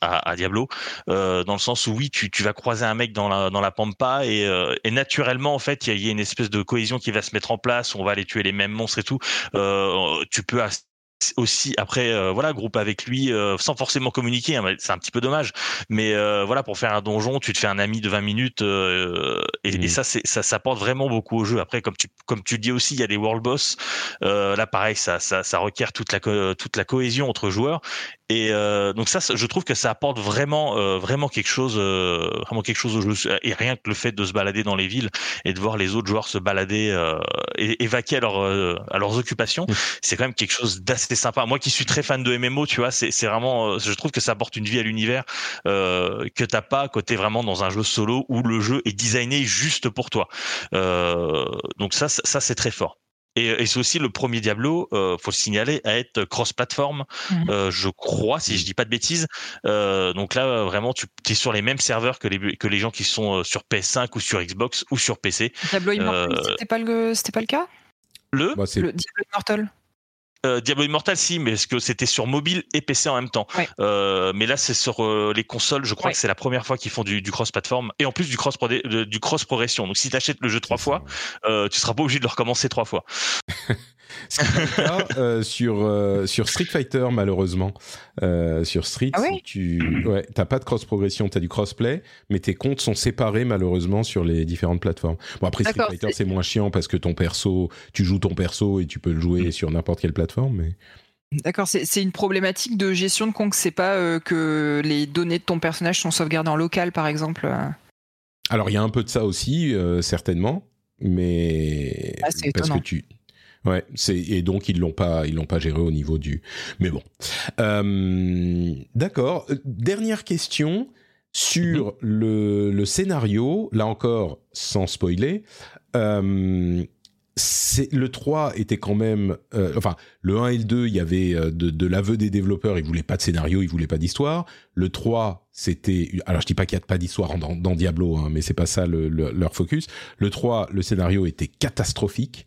à, Diablo, dans le sens où oui, tu, tu, vas croiser un mec dans la, dans la pampa et, et naturellement en fait il y, y, a une espèce de cohésion qui va se mettre en place, on va aller tuer les mêmes monstres et tout. tu peux aussi après euh, voilà groupe avec lui euh, sans forcément communiquer hein, c'est un petit peu dommage. Mais euh, voilà pour faire un donjon tu te fais un ami de 20 minutes et, mmh. ça c'est ça s'apporte vraiment beaucoup au jeu. Après comme tu comme tu le dis aussi il y a des world boss là pareil ça, ça ça requiert toute la toute la cohésion entre joueurs et euh, donc ça, je trouve que ça apporte vraiment, euh, vraiment quelque chose, euh, vraiment quelque chose au jeu. Et rien que le fait de se balader dans les villes et de voir les autres joueurs se balader et évacuer à, à leurs occupations, c'est quand même quelque chose d'assez sympa. Moi qui suis très fan de MMO, tu vois, c'est vraiment, je trouve que ça apporte une vie à l'univers que t'as pas côté vraiment dans un jeu solo où le jeu est designé juste pour toi. donc ça, ça c'est très fort. Et, c'est aussi le premier Diablo, euh, faut le signaler, à être cross-platform, mhm. euh, je crois, si je dis pas de bêtises. Euh, donc là, vraiment, tu es sur les mêmes serveurs que les, que les gens qui sont euh, sur PS5 ou sur Xbox ou sur PC. Diablo Immortal, euh, c'était pas le, c'était pas le cas? Le, bah, le Diablo Immortal. Euh, Diablo Immortal, si, mais que c'était sur mobile et PC en même temps. Euh, mais là, c'est sur euh, les consoles. Je crois que c'est la première fois qu'ils font du, cross-platform et en plus du cross du cross progression. Donc, si tu achètes le jeu trois fois, tu seras pas obligé de le recommencer trois fois. euh, sur euh, sur Street Fighter malheureusement euh, sur Street ah tu ouais t'as pas de cross progression t'as du crossplay mais tes comptes sont séparés malheureusement sur les différentes plateformes bon après Street Fighter c'est moins chiant parce que ton perso tu joues ton perso et tu peux le jouer mm. sur n'importe quelle plateforme mais D'accord, c'est une problématique de gestion de compte. C'est pas euh, que les données de ton personnage sont sauvegardées en local, par exemple. Alors il y a un peu de ça aussi, certainement, mais ah, parce que tu Ouais, c'est et donc ils l'ont pas ils l'ont pas géré au niveau du. Mais bon, euh, d'accord. Dernière question sur mhm. le, le scénario. Là encore, sans spoiler. Le 3 était quand même euh, enfin le 1 et le 2 il y avait euh, de, de l'aveu des développeurs ils voulaient pas de scénario ils voulaient pas d'histoire le 3 c'était alors je dis pas qu'il y a pas d'histoire dans, dans, Diablo hein, mais c'est pas ça le, leur focus le 3 le scénario était catastrophique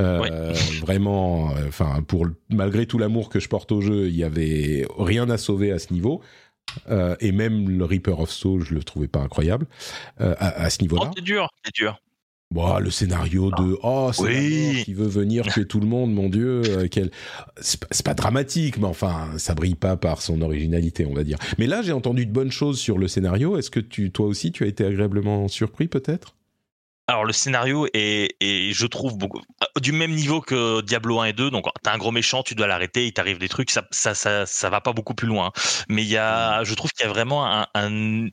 euh, vraiment, enfin, pour malgré tout l'amour que je porte au jeu, il y avait rien à sauver à ce niveau. Euh, et même le Reaper of Soul, je le trouvais pas incroyable à, ce niveau-là. Oh, c'est dur, c'est dur. Bon, le scénario de oh c'est oui. qui veut venir tuer tout le monde, mon Dieu, quel... c'est pas, dramatique, mais enfin ça brille pas par son originalité, on va dire. Mais là, j'ai entendu de bonnes choses sur le scénario. Est-ce que tu, toi aussi, tu as été agréablement surpris, peut-être? Alors le scénario est, je trouve beaucoup du même niveau que Diablo 1 et 2 donc t'as un gros méchant tu dois l'arrêter il t'arrive des trucs ça, ça ça ça va pas beaucoup plus loin mais il y a mmh. je trouve qu'il y a vraiment un, un,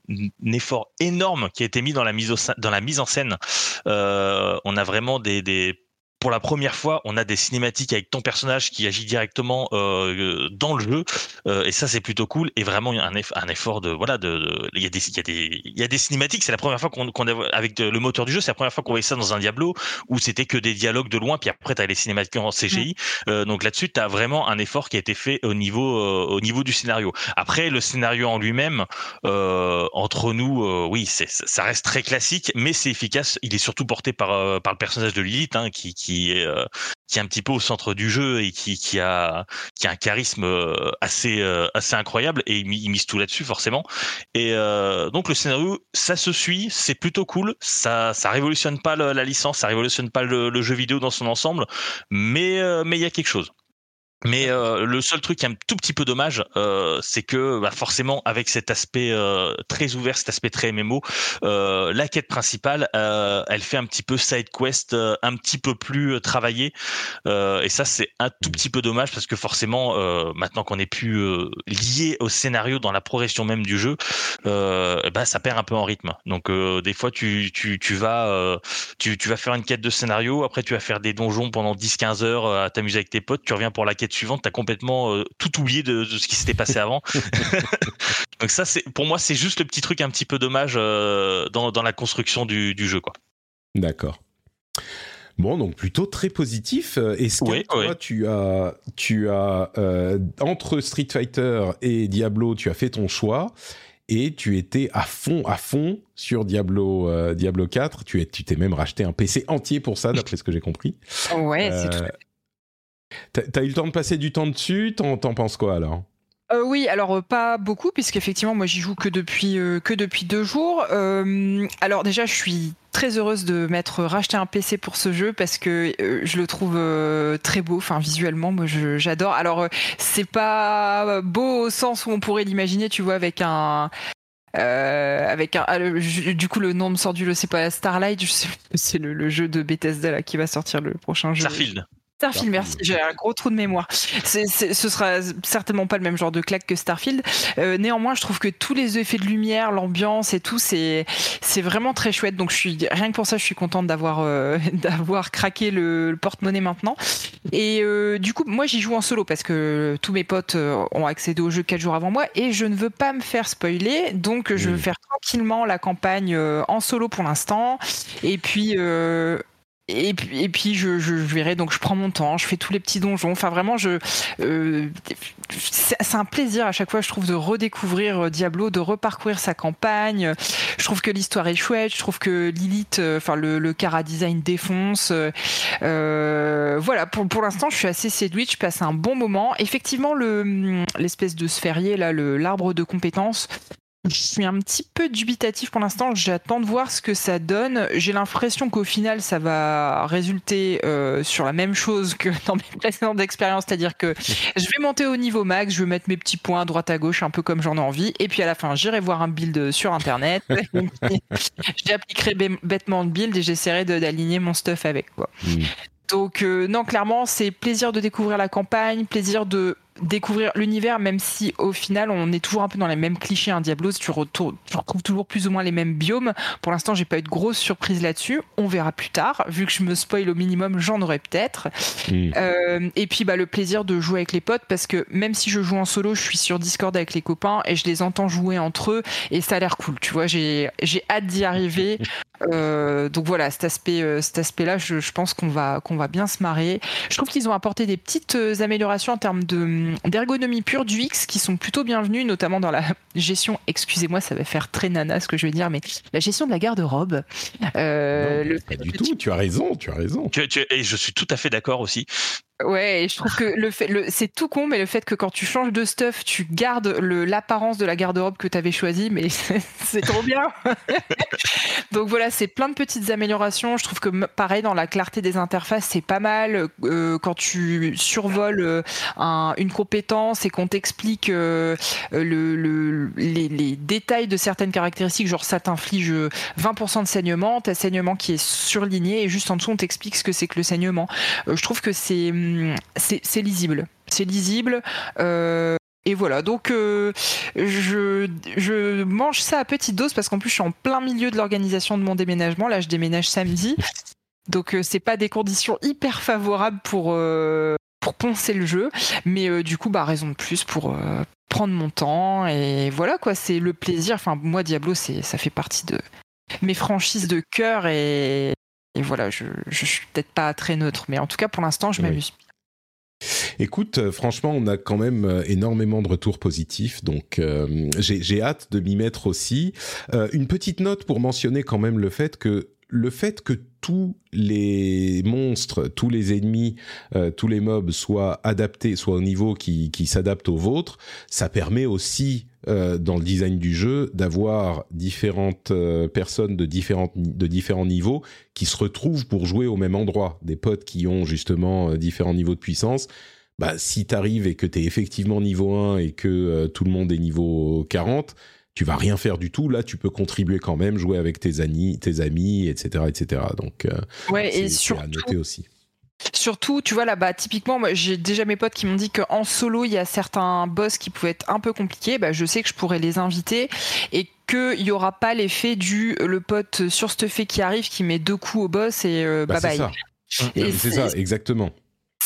effort énorme qui a été mis dans la mise au, dans la mise en scène euh, on a vraiment des, des pour la première fois, on a des cinématiques avec ton personnage qui agit directement euh, dans le jeu, euh, et ça c'est plutôt cool. Et vraiment un, un effort de voilà, de il y a des il y a des il y a des cinématiques. C'est la première fois qu'on qu'on avec le moteur du jeu, c'est la première fois qu'on voyait ça dans un Diablo où c'était que des dialogues de loin, puis après t'as les cinématiques en CGI. Euh, donc là-dessus, t'as vraiment un effort qui a été fait au niveau euh, au niveau du scénario. Après, le scénario en lui-même, euh, entre nous, oui, ça reste très classique, mais c'est efficace. Il est surtout porté par par le personnage de Lilith, hein, qui, qui qui est euh, qui est un petit peu au centre du jeu et qui, a un charisme euh, assez euh, assez incroyable et il, mise tout là-dessus forcément. Et donc le scénario, ça se suit, c'est plutôt cool. Ça ça révolutionne pas la licence, ça révolutionne pas le, jeu vidéo dans son ensemble, mais il y a quelque chose. Mais euh, le seul truc qui est un tout petit peu dommage, euh, c'est que bah, forcément avec cet aspect euh, très ouvert, cet aspect très MMO, euh, la quête principale, euh, elle fait un petit peu side quest, euh, un petit peu plus travaillé, et ça c'est un tout petit peu dommage parce que forcément maintenant qu'on est plus lié au scénario dans la progression même du jeu, bah ça perd un peu en rythme. Donc des fois tu tu tu vas tu tu vas faire une quête de scénario, après tu vas faire des donjons pendant 10-15 heures à t'amuser avec tes potes, tu reviens pour la quête suivante, tu as complètement euh, tout oublié de, ce qui s'était passé avant. Donc ça, c'est pour moi, c'est juste le petit truc un petit peu dommage euh, dans, la construction du, jeu. quoi. D'accord. Bon, donc plutôt très positif. Est-ce que toi, tu as, tu as euh, entre Street Fighter et Diablo, tu as fait ton choix et tu étais à fond, à fond sur Diablo, Diablo 4. Tu t'es même racheté un PC entier pour ça, d'après ce que j'ai compris. Ouais, c'est tout T'as eu le temps de passer du temps dessus? T'en penses quoi alors? Euh, oui, alors euh, pas beaucoup, puisqu'effectivement, moi j'y joue que depuis, euh, que depuis deux jours. alors déjà, je suis très heureuse de m'être racheté un PC pour ce jeu parce que je le trouve très beau, enfin visuellement, moi j'adore. Alors c'est pas beau au sens où on pourrait l'imaginer, tu vois, avec un avec un, ah, du coup le nom me sort du jeu, c'est pas Starlight, c'est le, jeu de Bethesda là, qui va sortir le prochain jeu. Starfield. Starfield, merci. J'ai un gros trou de mémoire. ce sera certainement pas le même genre de claque que Starfield. Euh, néanmoins, je trouve que tous les effets de lumière, l'ambiance et tout, c'est c'est vraiment très chouette. Donc, je suis rien que pour ça, je suis contente d'avoir euh, d'avoir craqué le, porte-monnaie maintenant. Et euh, du coup, moi, j'y joue en solo parce que tous mes potes ont accédé au jeu quatre jours avant moi et je ne veux pas me faire spoiler. Donc, je vais faire tranquillement la campagne en solo pour l'instant. Et puis et puis, et puis je, je, verrai, donc je prends mon temps, je fais tous les petits donjons. Enfin, vraiment, je, euh, c'est un plaisir à chaque fois, je trouve, de redécouvrir euh, Diablo, de reparcourir sa campagne. Je trouve que l'histoire est chouette, je trouve que Lilith, euh, enfin, le, le cara design défonce. Euh, voilà, pour, pour l'instant, je suis assez séduite, je passe un bon moment. Effectivement, le l'espèce de sphérié, là, l'arbre de compétences, je suis un petit peu dubitatif pour l'instant. J'attends de voir ce que ça donne. J'ai l'impression qu'au final, ça va résulter euh, sur la même chose que dans mes précédentes expériences, c'est-à-dire que je vais monter au niveau max, je vais mettre mes petits points à droite à gauche, un peu comme j'en ai envie, et puis à la fin, j'irai voir un build sur Internet. J'appliquerai bêtement le build et j'essaierai d'aligner mon stuff avec. Quoi. Hmm. Donc euh, non, clairement, c'est plaisir de découvrir la campagne, plaisir de découvrir l'univers, même si au final on est toujours un peu dans les mêmes clichés. Un Diablo, tu, retrouves toujours plus ou moins les mêmes biomes. Pour l'instant, j'ai pas eu de grosse surprise là-dessus. On verra plus tard. Vu que je me spoil au minimum, j'en aurai peut-être. Euh, et puis bah, le plaisir de jouer avec les potes, parce que même si je joue en solo, je suis sur Discord avec les copains et je les entends jouer entre eux et ça a l'air cool. Tu vois, j'ai hâte d'y arriver. Euh, donc voilà, cet aspect, euh, cet aspect-là, je, je, pense qu'on va, qu'on va bien se marrer. Je trouve qu'ils ont apporté des petites améliorations en termes de d'ergonomie pure du X qui sont plutôt bienvenus, notamment dans la gestion, excusez-moi, ça va faire très nana ce que je vais dire, mais la gestion de la garde-robe. Euh, pas du tout, tu as raison, tu as raison. et je suis tout à fait d'accord aussi. Ouais, je trouve que le fait, c'est tout con, mais le fait que quand tu changes de stuff, tu gardes le, l'apparence de la garde-robe que tu avais choisie, mais c'est, trop bien. Donc voilà, c'est plein de petites améliorations. Je trouve que pareil dans la clarté des interfaces, c'est pas mal. Euh, quand tu survoles euh, un, une compétence et qu'on t'explique euh, le, le les, les, détails de certaines caractéristiques, genre ça t'inflige 20% de saignement, t'as saignement qui est surligné et juste en dessous on t'explique ce que c'est que le saignement. je trouve que c'est c'est lisible. C'est lisible. Euh, et voilà, donc euh, je, mange ça à petite dose parce qu'en plus je suis en plein milieu de l'organisation de mon déménagement. Là, je déménage samedi, donc euh, c'est pas des conditions hyper favorables pour poncer le jeu, mais du coup, bah raison de plus pour prendre mon temps et voilà quoi. C'est le plaisir. Enfin, moi, Diablo, ça fait partie de mes franchises de cœur et et voilà, je, je suis peut-être pas très neutre, mais en tout cas pour l'instant, je m'amuse. Écoute, euh, franchement, on a quand même euh, énormément de retours positifs, donc euh, j'ai hâte de m'y mettre aussi. une petite note pour mentionner quand même le fait que le fait que tous les monstres, tous les ennemis, euh, tous les mobs soient adaptés, soient au niveau qui, qui s'adapte au vôtre, ça permet aussi euh, dans le design du jeu d'avoir différentes euh, personnes de différentes de différents niveaux qui se retrouvent pour jouer au même endroit. Des potes qui ont justement différents niveaux de puissance bah, si t'arrives et que t'es effectivement niveau 1 et que tout le monde est niveau 40, tu vas rien faire du tout. Là, tu peux contribuer quand même, jouer avec tes amis, tes amis, etc., etc. Donc, ouais, et surtout, à noter aussi. Surtout, tu vois là-bas, typiquement, moi, j'ai déjà mes potes qui m'ont dit qu'en solo, il y a certains boss qui pouvaient être un peu compliqués. Bah, je sais que je pourrais les inviter et qu'il n'y aura pas l'effet du le pote sur fait qui arrive, qui met deux coups au boss et euh, bah, bye bye. C'est ça, exactement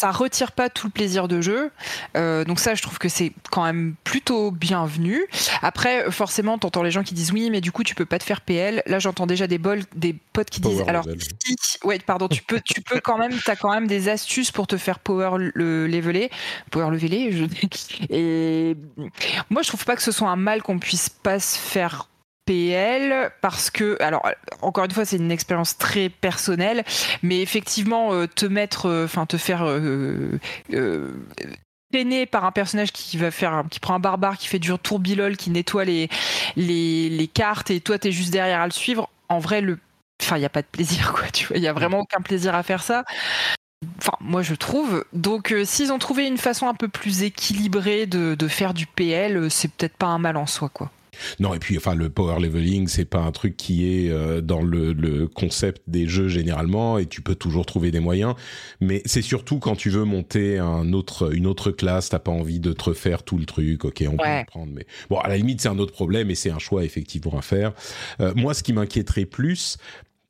ça retire pas tout le plaisir de jeu. Euh, donc ça, je trouve que c'est quand même plutôt bienvenu. Après, forcément, t'entends les gens qui disent oui, mais du coup, tu peux pas te faire PL. Là, j'entends déjà des bols, des potes qui disent alors, si, ouais, pardon, tu peux, tu peux quand même, t'as quand même des astuces pour te faire power le leveler, power leveler. Je... Et moi, je trouve pas que ce soit un mal qu'on puisse pas se faire PL parce que, alors encore une fois, c'est une expérience très personnelle, mais effectivement, euh, te mettre, euh, enfin te faire euh, peiner par un personnage qui va faire, qui prend un barbare, qui fait du tourbilol, qui nettoie les cartes et toi t'es juste derrière à le suivre. En vrai, le, enfin il y a pas de plaisir quoi. Tu vois, il y a vraiment aucun plaisir à faire ça. Enfin, moi je trouve. Donc, s'ils ont trouvé une façon un peu plus équilibrée de, de faire du PL, c'est peut-être pas un mal en soi, quoi. Non, et puis enfin le power leveling, c'est pas un truc qui est euh, dans le, le, concept des jeux généralement, et tu peux toujours trouver des moyens. Mais c'est surtout quand tu veux monter un autre, une autre classe, t'as pas envie de te refaire tout le truc. Ok, on peut le prendre, mais bon, à la limite c'est un autre problème et c'est un choix effectivement à faire. Euh, moi, ce qui m'inquiéterait plus,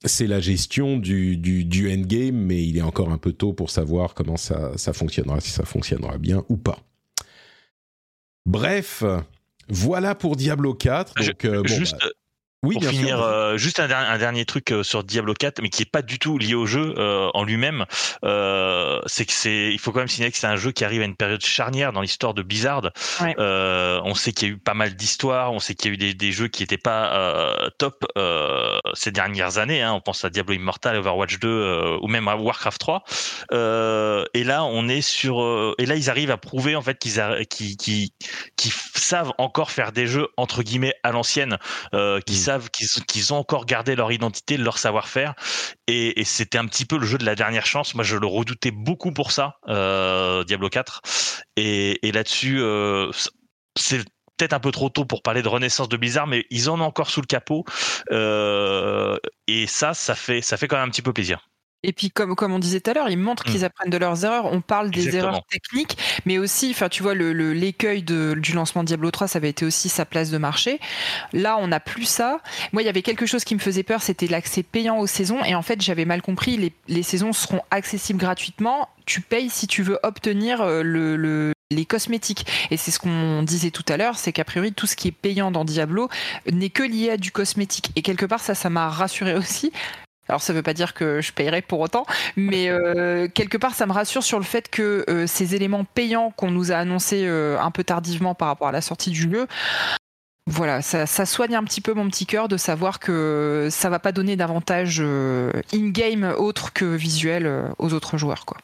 c'est la gestion du, du, du, endgame, mais il est encore un peu tôt pour savoir comment ça, ça fonctionnera, si ça fonctionnera bien ou pas. Bref, voilà pour Diablo 4. Donc, euh, juste, bah, oui, pour finir, euh, juste un, un, dernier truc euh, sur Diablo 4, mais qui est pas du tout lié au jeu euh, en lui-même. Euh, c'est que c'est, il faut quand même signaler que c'est un jeu qui arrive à une période charnière dans l'histoire de Blizzard. Ouais. on sait qu'il y a eu pas mal d'histoires, on sait qu'il y a eu des, des jeux qui n'étaient pas top ces dernières années. Hein. On pense à Diablo Immortal, Overwatch 2 ou même à Warcraft 3. et là, on est sur, et là, ils arrivent à prouver en fait qu'ils, qu'ils, qu'ils, qu'ils savent encore faire des jeux entre guillemets à l'ancienne, qui mmh. savent qu'ils ont encore gardé leur identité, leur savoir-faire. Et, c'était un petit peu le jeu de la dernière chance. Moi, je le redoutais beaucoup pour ça, euh, Diablo 4. Et, là-dessus, euh, c'est peut-être un peu trop tôt pour parler de renaissance de Blizzard, mais ils en ont encore sous le capot. Euh, et ça, ça fait, ça fait quand même un petit peu plaisir. Et puis, comme, comme on disait tout à l'heure, ils montrent qu'ils mmh. apprennent de leurs erreurs. On parle des erreurs techniques, mais aussi, enfin, tu vois, l'écueil le, du lancement Diablo 3, ça avait été aussi sa place de marché. Là, on n'a plus ça. Moi, il y avait quelque chose qui me faisait peur, c'était l'accès payant aux saisons. Et en fait, j'avais mal compris. Les, les, saisons seront accessibles gratuitement. Tu payes si tu veux obtenir euh, le, les cosmétiques. Et c'est ce qu'on disait tout à l'heure, c'est qu'a priori tout ce qui est payant dans Diablo n'est que lié à du cosmétique. Et quelque part ça, ça m'a rassuré aussi. Alors ça ne veut pas dire que je payerai pour autant, mais euh, quelque part ça me rassure sur le fait que euh, ces éléments payants qu'on nous a annoncés euh, un peu tardivement par rapport à la sortie du jeu, voilà, ça, soigne un petit peu mon petit cœur de savoir que ça va pas donner d'avantage in-game autre que visuel aux autres joueurs. Quoi.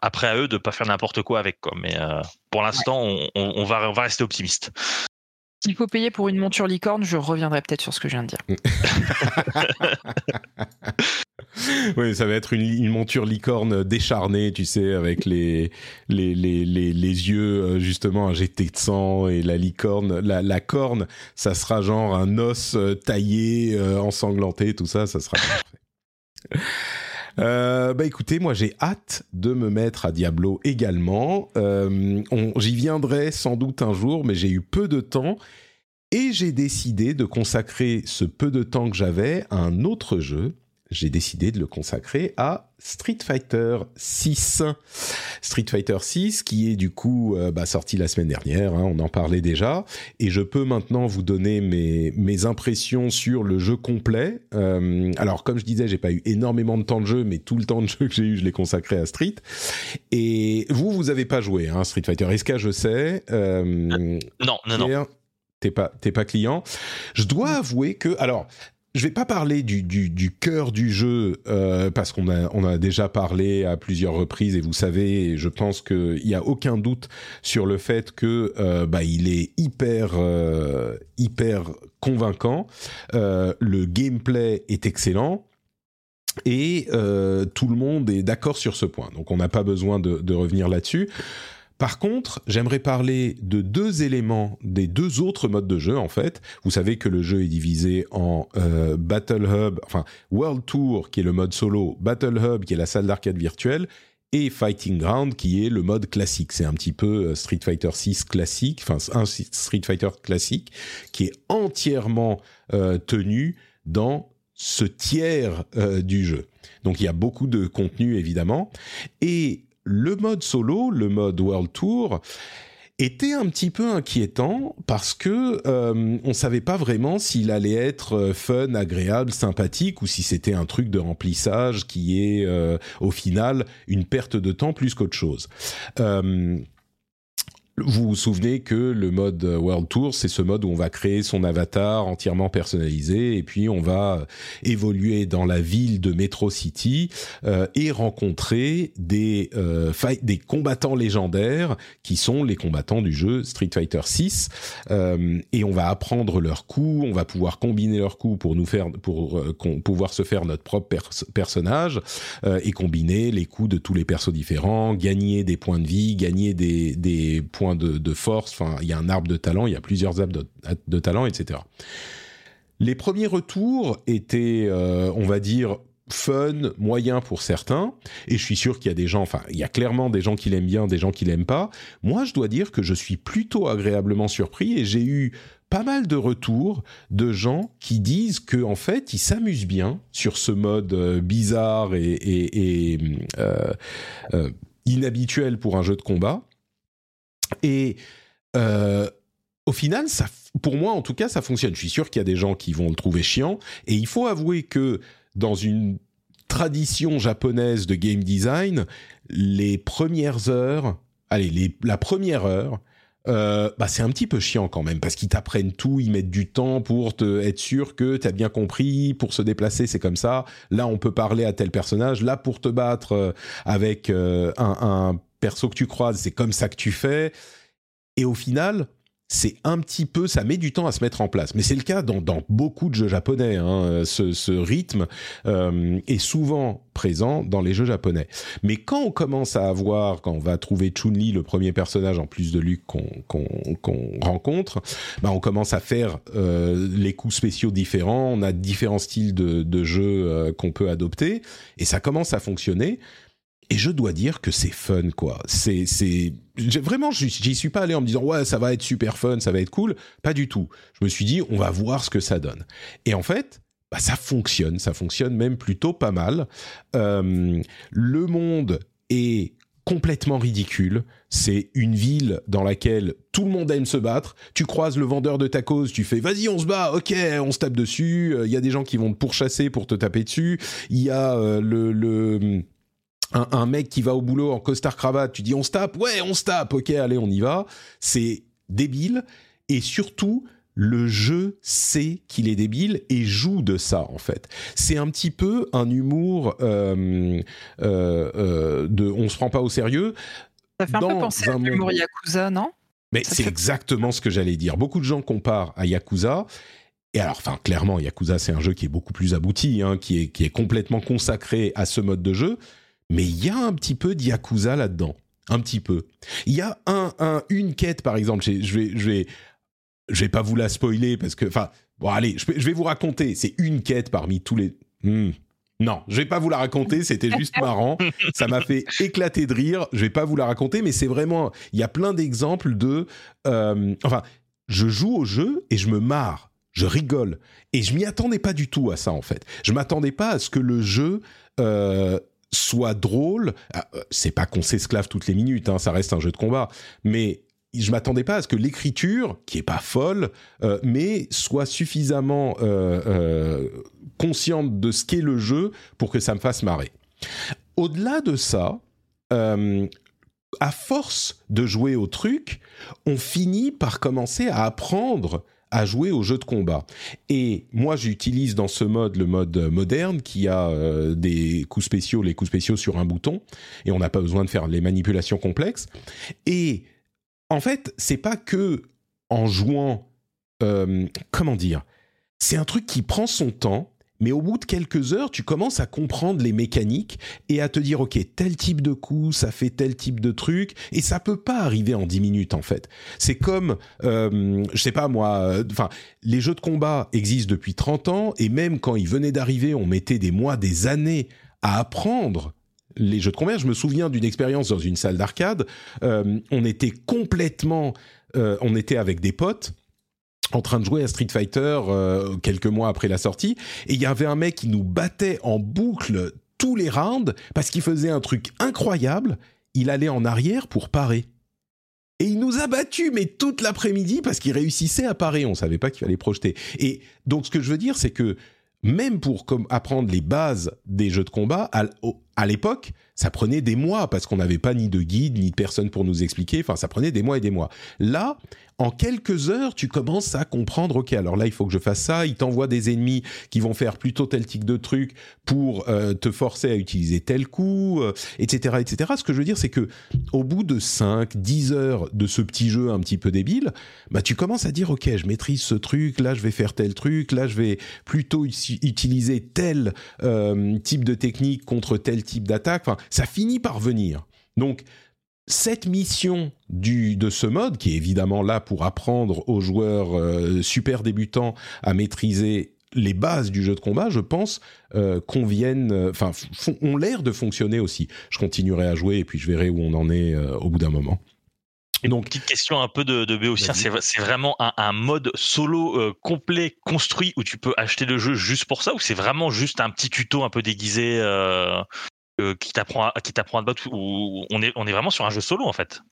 Après à eux de pas faire n'importe quoi avec, quoi. mais pour l'instant on, va, on va rester optimiste. S'il faut payer pour une monture licorne, je reviendrai peut-être sur ce que je viens de dire. oui, ça va être une, monture licorne décharnée, tu sais, avec les, les, les, les, yeux euh, justement injectés de sang et la licorne, la, la corne, ça sera genre un os euh, taillé, euh, ensanglanté, tout ça, ça sera Euh, bah écoutez, moi j'ai hâte de me mettre à Diablo également. Euh, J'y viendrai sans doute un jour, mais j'ai eu peu de temps et j'ai décidé de consacrer ce peu de temps que j'avais à un autre jeu j'ai décidé de le consacrer à Street Fighter 6. Street Fighter 6 qui est du coup euh, bah, sorti la semaine dernière, hein, on en parlait déjà, et je peux maintenant vous donner mes, mes impressions sur le jeu complet. Euh, alors comme je disais, j'ai pas eu énormément de temps de jeu, mais tout le temps de jeu que j'ai eu, je l'ai consacré à Street. Et vous, vous avez pas joué hein, Street Fighter. Que je sais euh, Non, non, non t'es pas t'es pas client. Je dois avouer que alors je vais pas parler du, du, du cœur du jeu euh, parce qu'on a on a déjà parlé à plusieurs reprises et vous savez, je pense qu'il y a aucun doute sur le fait que euh, bah il est hyper euh, hyper convaincant. Euh, le gameplay est excellent. Et euh, tout le monde est d'accord sur ce point, donc on n'a pas besoin de, de revenir là-dessus. Par contre, j'aimerais parler de deux éléments des deux autres modes de jeu en fait. Vous savez que le jeu est divisé en euh, Battle Hub, enfin World Tour qui est le mode solo, Battle Hub qui est la salle d'arcade virtuelle et Fighting Ground qui est le mode classique. C'est un petit peu euh, Street Fighter 6 classique, enfin un Street Fighter classique qui est entièrement euh, tenu dans ce tiers du jeu. Donc il y a beaucoup de contenu évidemment et le mode solo, le mode World Tour, était un petit peu inquiétant parce que euh, on savait pas vraiment s'il allait être euh, fun, agréable, sympathique ou si c'était un truc de remplissage qui est euh, au final une perte de temps plus qu'autre chose. Euh, vous vous souvenez que le mode World Tour, c'est ce mode où on va créer son avatar entièrement personnalisé et puis on va évoluer dans la ville de Metro City euh, et rencontrer des euh, des combattants légendaires qui sont les combattants du jeu Street Fighter 6 euh, et on va apprendre leurs coups, on va pouvoir combiner leurs coups pour nous faire pour euh, pouvoir se faire notre propre pers personnage euh, et combiner les coups de tous les persos différents, gagner des points de vie, gagner des des points de, force. Enfin, il y a un arbre de talent, il y a plusieurs arbres de, talent, etc. Les premiers retours étaient, euh, on va dire, fun, moyen pour certains, et je suis sûr qu'il y a des gens, enfin, il y a clairement des gens qui l'aiment bien, des gens qui l'aiment pas. Moi, je dois dire que je suis plutôt agréablement surpris et j'ai eu pas mal de retours de gens qui disent que en fait ils s'amusent bien sur ce mode euh, bizarre et, euh, inhabituel pour un jeu de combat et euh, au final, ça, pour moi en tout cas, ça fonctionne. Je suis sûr qu'il y a des gens qui vont le trouver chiant. Et il faut avouer que dans une tradition japonaise de game design, les premières heures, allez, la première heure, euh, bah c'est un petit peu chiant quand même parce qu'ils t'apprennent tout, ils mettent du temps pour te être sûr que tu as bien compris, pour se déplacer c'est comme ça. Là on peut parler à tel personnage, là pour te battre euh, avec un, un perso que tu croises, c'est comme ça que tu fais. Et au final, c'est un petit peu, ça met du temps à se mettre en place. Mais c'est le cas dans, beaucoup de jeux japonais. Hein. Ce, rythme euh, est souvent présent dans les jeux japonais. Mais quand on commence à avoir, quand on va trouver Chun-Li, le premier personnage en plus de Luke qu'on rencontre, bah on commence à faire euh, les coups spéciaux différents. On a différents styles de, de jeux euh, qu'on peut adopter. Et ça commence à fonctionner. Et je dois dire que c'est fun, quoi. C'est, c'est, vraiment, j'y suis pas allé en me disant ouais, ça va être super fun, ça va être cool. Pas du tout. Je me suis dit, on va voir ce que ça donne. Et en fait, bah, ça fonctionne, ça fonctionne même plutôt pas mal. Euh, le monde est complètement ridicule. C'est une ville dans laquelle tout le monde aime se battre. Tu croises le vendeur de tacos, tu fais vas-y on se bat, ok, on se tape dessus. Il y a des gens qui vont te pourchasser pour te taper dessus. Il y a euh, le, le un, un, mec qui va au boulot en costard cravate, tu dis on se tape, ouais on se tape, ok allez on y va, c'est débile et surtout le jeu sait qu'il est débile et joue de ça en fait. C'est un petit peu un humour euh, euh, euh, de on se prend pas au sérieux. Ça fait un peu penser à l'humour Yakuza, non? Mais c'est fait... exactement ce que j'allais dire. Beaucoup de gens comparent à Yakuza. Et alors, enfin, clairement, Yakuza, c'est un jeu qui est beaucoup plus abouti, hein, qui, est, qui est complètement consacré à ce mode de jeu mais il y a un petit peu d'Yakuza là-dedans. Un petit peu. Il y a un, un, une quête, par exemple. Je vais, je vais, je vais pas vous la spoiler parce que, enfin, bon, allez, je, vais vous raconter. C'est une quête parmi tous les. Hmm. Non, je vais pas vous la raconter. C'était juste marrant. Ça m'a fait éclater de rire. Je vais pas vous la raconter, mais c'est vraiment. Il y a plein d'exemples de. Euh, enfin, je joue au jeu et je me marre. Je rigole. Et je m'y attendais pas du tout à ça, en fait. Je m'attendais pas à ce que le jeu. Euh, soit drôle. Ah, euh, c'est pas qu'on s'esclave toutes les minutes, hein, ça reste un jeu de combat, mais je m'attendais pas à ce que l'écriture, qui est pas folle, euh, mais soit suffisamment euh, consciente de ce qu'est le jeu pour que ça me fasse marrer. Au-delà de ça, à force de jouer au truc, on finit par commencer à apprendre à jouer au jeu de combat. Et moi, j'utilise dans ce mode le mode moderne qui a euh, des coups spéciaux, les coups spéciaux sur un bouton, et on n'a pas besoin de faire les manipulations complexes. Et en fait, c'est pas que en jouant, euh, comment dire, c'est un truc qui prend son temps, mais au bout de quelques heures, tu commences à comprendre les mécaniques et à te dire, OK, tel type de coup, ça fait tel type de truc, et ça peut pas arriver en 10 minutes, en fait. C'est comme, euh, je sais pas moi, euh, enfin, les jeux de combat existent depuis 30 ans, et même quand ils venaient d'arriver, on mettait des mois, des années à apprendre les jeux de combat. Je me souviens d'une expérience dans une salle d'arcade, euh, on était complètement, euh, on était avec des potes, en train de jouer à Street Fighter euh, quelques mois après la sortie, et il y avait un mec qui nous battait en boucle tous les rounds parce qu'il faisait un truc incroyable, il allait en arrière pour parer. Et il nous a battus, mais toute l'après-midi, parce qu'il réussissait à parer. On savait pas qu'il fallait projeter. Et donc, ce que je veux dire, c'est que même pour apprendre les bases des jeux de combat, à, à l'époque, ça prenait des mois parce qu'on n'avait pas ni de guide ni de personne pour nous expliquer. Enfin, ça prenait des mois et des mois. Là, en quelques heures, tu commences à comprendre, ok, alors là, il faut que je fasse ça. Il t'envoie des ennemis qui vont faire plutôt tel type de truc pour euh, te forcer à utiliser tel coup, etc., euh, etc. Ce que je veux dire, c'est que au bout de 5, 10 heures de ce petit jeu un petit peu débile, bah, tu commences à dire, ok, je maîtrise ce truc, là, je vais faire tel truc, là, je vais plutôt utiliser tel euh, type de technique contre tel type d'attaque. Enfin, ça finit par venir. Donc, cette mission du, de ce mode, qui est évidemment là pour apprendre aux joueurs euh, super débutants à maîtriser les bases du jeu de combat, je pense, euh, conviennent, euh, enfin, ont l'air de fonctionner aussi. Je continuerai à jouer et puis je verrai où on en est au bout d'un moment. Et donc, petite question un peu de, de Béotien, c'est vraiment un, mode solo complet construit où tu peux acheter le jeu juste pour ça ou c'est vraiment juste un petit tuto un peu déguisé qui t'apprend à, qui t'apprend à te battre on est on est vraiment sur un jeu solo en fait.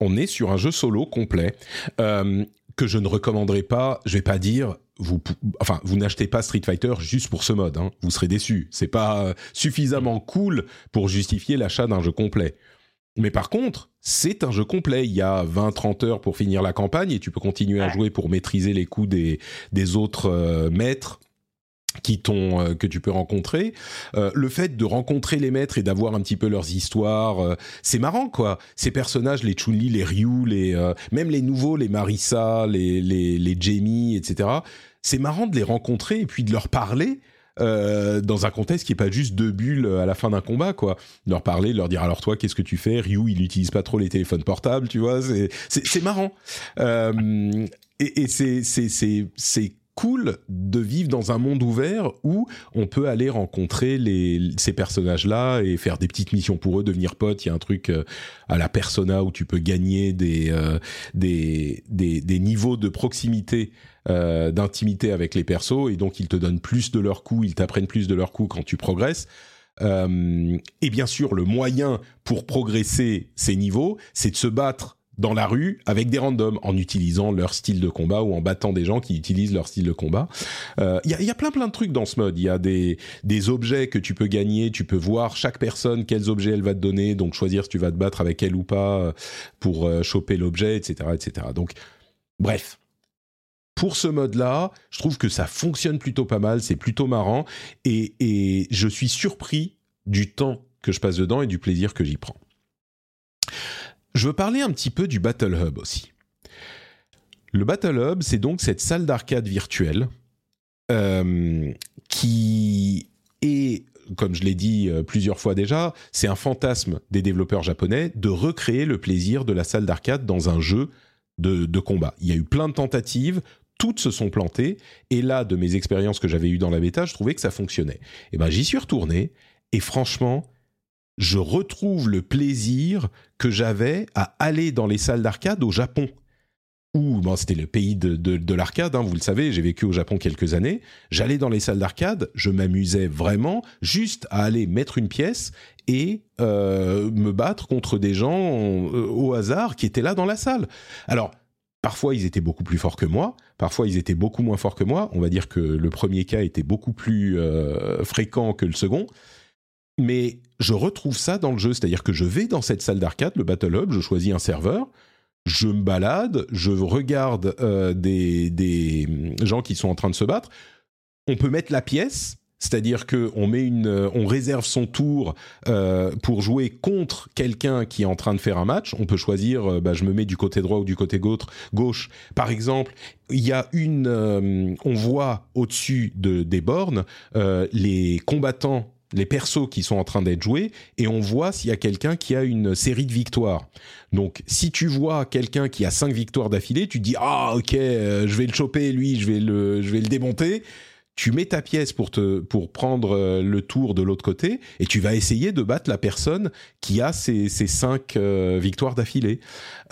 On est sur un jeu solo complet euh, que je ne recommanderais pas. Je vais pas dire vous enfin vous n'achetez pas Street Fighter juste pour ce mode. Hein. Vous serez déçu. C'est pas euh, suffisamment cool pour justifier l'achat d'un jeu complet. Mais par contre, c'est un jeu complet. Il y a 20-30 heures pour finir la campagne et tu peux continuer à jouer pour maîtriser les coups des, des autres euh, maîtres qui t'ont euh, que tu peux rencontrer. Euh, le fait de rencontrer les maîtres et d'avoir un petit peu leurs histoires euh, c'est marrant quoi. Ces personnages les Chun-Li les Ryu les même les nouveaux les Marissa les les les Jamie etc c'est marrant de les rencontrer et puis de leur parler dans un contexte qui est pas juste deux bulles à la fin d'un combat quoi. Leur parler leur dire alors toi qu'est-ce que tu fais? Ryu il utilise pas trop les téléphones portables tu vois c'est c'est marrant. Et, et c'est c'est c'est c'est cool de vivre dans un monde ouvert où on peut aller rencontrer les, ces personnages-là et faire des petites missions pour eux, devenir potes. Il y a un truc euh, à la persona où tu peux gagner des, euh, des, des, des, niveaux de proximité, euh, d'intimité avec les persos et donc ils te donnent plus de leurs coups, ils t'apprennent plus de leurs coups quand tu progresses. et bien sûr, le moyen pour progresser ces niveaux, c'est de se battre dans la rue avec des randoms en utilisant leur style de combat ou en battant des gens qui utilisent leur style de combat. Il euh, y, a, plein plein de trucs dans ce mode. Il y a des, des objets que tu peux gagner. Tu peux voir chaque personne quels objets elle va te donner, donc choisir si tu vas te battre avec elle ou pas euh, pour euh, choper l'objet, etc., etc. Donc bref. Pour ce mode-là, je trouve que ça fonctionne plutôt pas mal, c'est plutôt marrant, et, et je suis surpris du temps que je passe dedans et du plaisir que j'y prends. Je veux parler un petit peu du Battle Hub aussi. Le Battle Hub, c'est donc cette salle d'arcade virtuelle euh, qui est, comme je l'ai dit euh, plusieurs fois déjà, c'est un fantasme des développeurs japonais de recréer le plaisir de la salle d'arcade dans un jeu de, combat. Il y a eu plein de tentatives, toutes se sont plantées, et là, de mes expériences que j'avais eues dans la bêta, je trouvais que ça fonctionnait. Et eh ben, j'y suis retourné, et franchement, je retrouve le plaisir que j'avais à aller dans les salles d'arcade au Japon. Où bon, c'était le pays de, de, l'arcade, hein, vous le savez, j'ai vécu au Japon quelques années. J'allais dans les salles d'arcade, je m'amusais vraiment juste à aller mettre une pièce et euh, me battre contre des gens euh, au hasard qui étaient là dans la salle. Alors, Parfois, ils étaient beaucoup plus forts que moi. Parfois, ils étaient beaucoup moins forts que moi. On va dire que le premier cas était beaucoup plus euh, fréquent que le second mais je retrouve ça dans le jeu, c'est-à-dire que je vais dans cette salle d'arcade, le Battle Hub, je choisis un serveur, je me balade, je regarde euh, des, des gens qui sont en train de se battre. On peut mettre la pièce, c'est-à-dire que on met une, on réserve son tour euh, pour jouer contre quelqu'un qui est en train de faire un match. On peut choisir, euh, bah, je me mets du côté droit ou du côté gauche. Par exemple, il y a une, euh, on voit au-dessus de, des bornes les combattants les persos qui sont en train d'être joués et on voit s'il y a quelqu'un qui a une série de victoires. Donc si tu vois quelqu'un qui a cinq victoires d'affilée, tu dis ah ok, je vais le choper lui, je vais le je vais le démonter tu mets ta pièce pour te pour prendre euh, le tour de l'autre côté et tu vas essayer de battre la personne qui a ces, cinq euh, victoires d'affilée.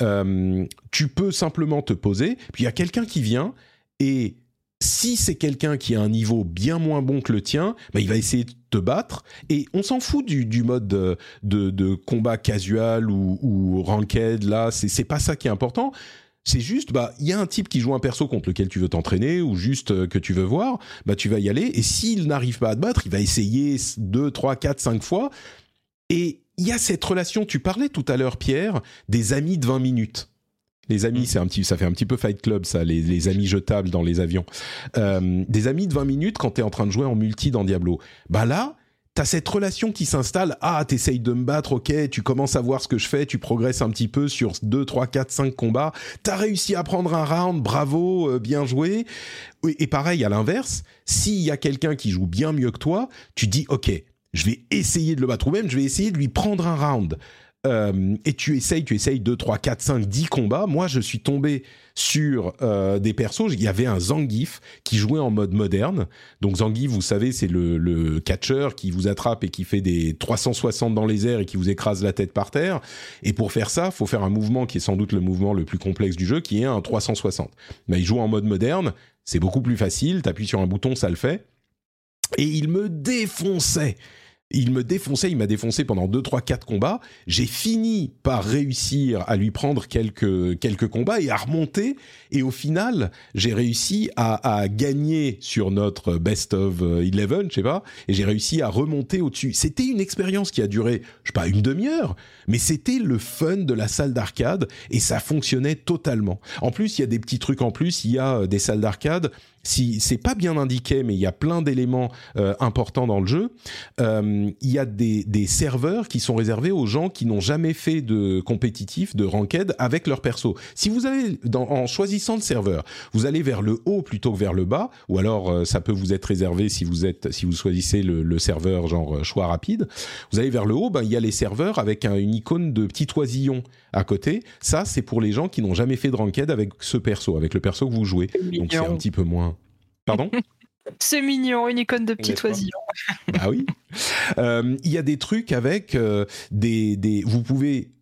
Euh, tu peux simplement te poser, puis il y a quelqu'un qui vient et si c'est quelqu'un qui a un niveau bien moins bon que le tien, bah, il va essayer de te battre. Et on s'en fout du, mode de, combat casual ou, ou ranked. Là, c'est pas ça qui est important. C'est juste, bah, il y a un type qui joue un perso contre lequel tu veux t'entraîner ou juste euh, que tu veux voir, bah, tu vas y aller. Et s'il n'arrive pas à te battre, il va essayer deux, trois, quatre, cinq fois. Et il y a cette relation. Tu parlais tout à l'heure, Pierre, des amis de 20 minutes. Les amis, mm. c'est un petit, ça fait un petit peu Fight Club, ça, les, les amis jetables dans les avions. Euh, des amis de 20 minutes quand tu es en train de jouer en multi dans Diablo. Bah là, t'as cette relation qui s'installe. Ah, t'essayes de me battre, ok, tu commences à voir ce que je fais, tu progresses un petit peu sur 2, 3, 4, 5 combats. T'as réussi à prendre un round, bravo, euh, bien joué. Et pareil, à l'inverse, s'il y a quelqu'un qui joue bien mieux que toi, tu dis, ok, je vais essayer de le battre, ou même je vais essayer de lui prendre un round. Euh, et tu essayes, tu essayes 2, 3, 4, 5, 10 combats. Moi, je suis tombé sur euh, des persos. Il y avait un Zangief qui jouait en mode moderne. Donc Zangief, vous savez, c'est le, le catcheur qui vous attrape et qui fait des 360 dans les airs et qui vous écrase la tête par terre. Et pour faire ça, faut faire un mouvement qui est sans doute le mouvement le plus complexe du jeu, qui est un 360. Mais il joue en mode moderne. C'est beaucoup plus facile. T'appuies sur un bouton, ça le fait. Et il me défonçait il me défonçait, il m'a défoncé pendant 2, 3, 4 combats. J'ai fini par réussir à lui prendre quelques, quelques combats et à remonter. Et au final, j'ai réussi à, à, gagner sur notre best of 11, je sais pas. Et j'ai réussi à remonter au-dessus. C'était une expérience qui a duré, je sais pas, une demi-heure. Mais c'était le fun de la salle d'arcade et ça fonctionnait totalement. En plus, il y a des petits trucs en plus. Il y a des salles d'arcade si c'est pas bien indiqué, mais il y a plein d'éléments euh, importants dans le jeu. Euh, il y a des, des, serveurs qui sont réservés aux gens qui n'ont jamais fait de compétitif, de ranked avec leur perso. Si vous allez dans, en choisissant le serveur, vous allez vers le haut plutôt que vers le bas, ou alors euh, ça peut vous être réservé si vous êtes si vous choisissez le, le serveur genre choix rapide. Vous allez vers le haut, ben il y a les serveurs avec un, une icône de petit oisillon à côté. Ça, c'est pour les gens qui n'ont jamais fait de ranked avec ce perso, avec le perso que vous jouez. Donc c'est un petit peu moins Pardon C'est mignon, une icône de petit oisillon. Ah oui. Euh, il y a des trucs avec euh, des, des. Vous pouvez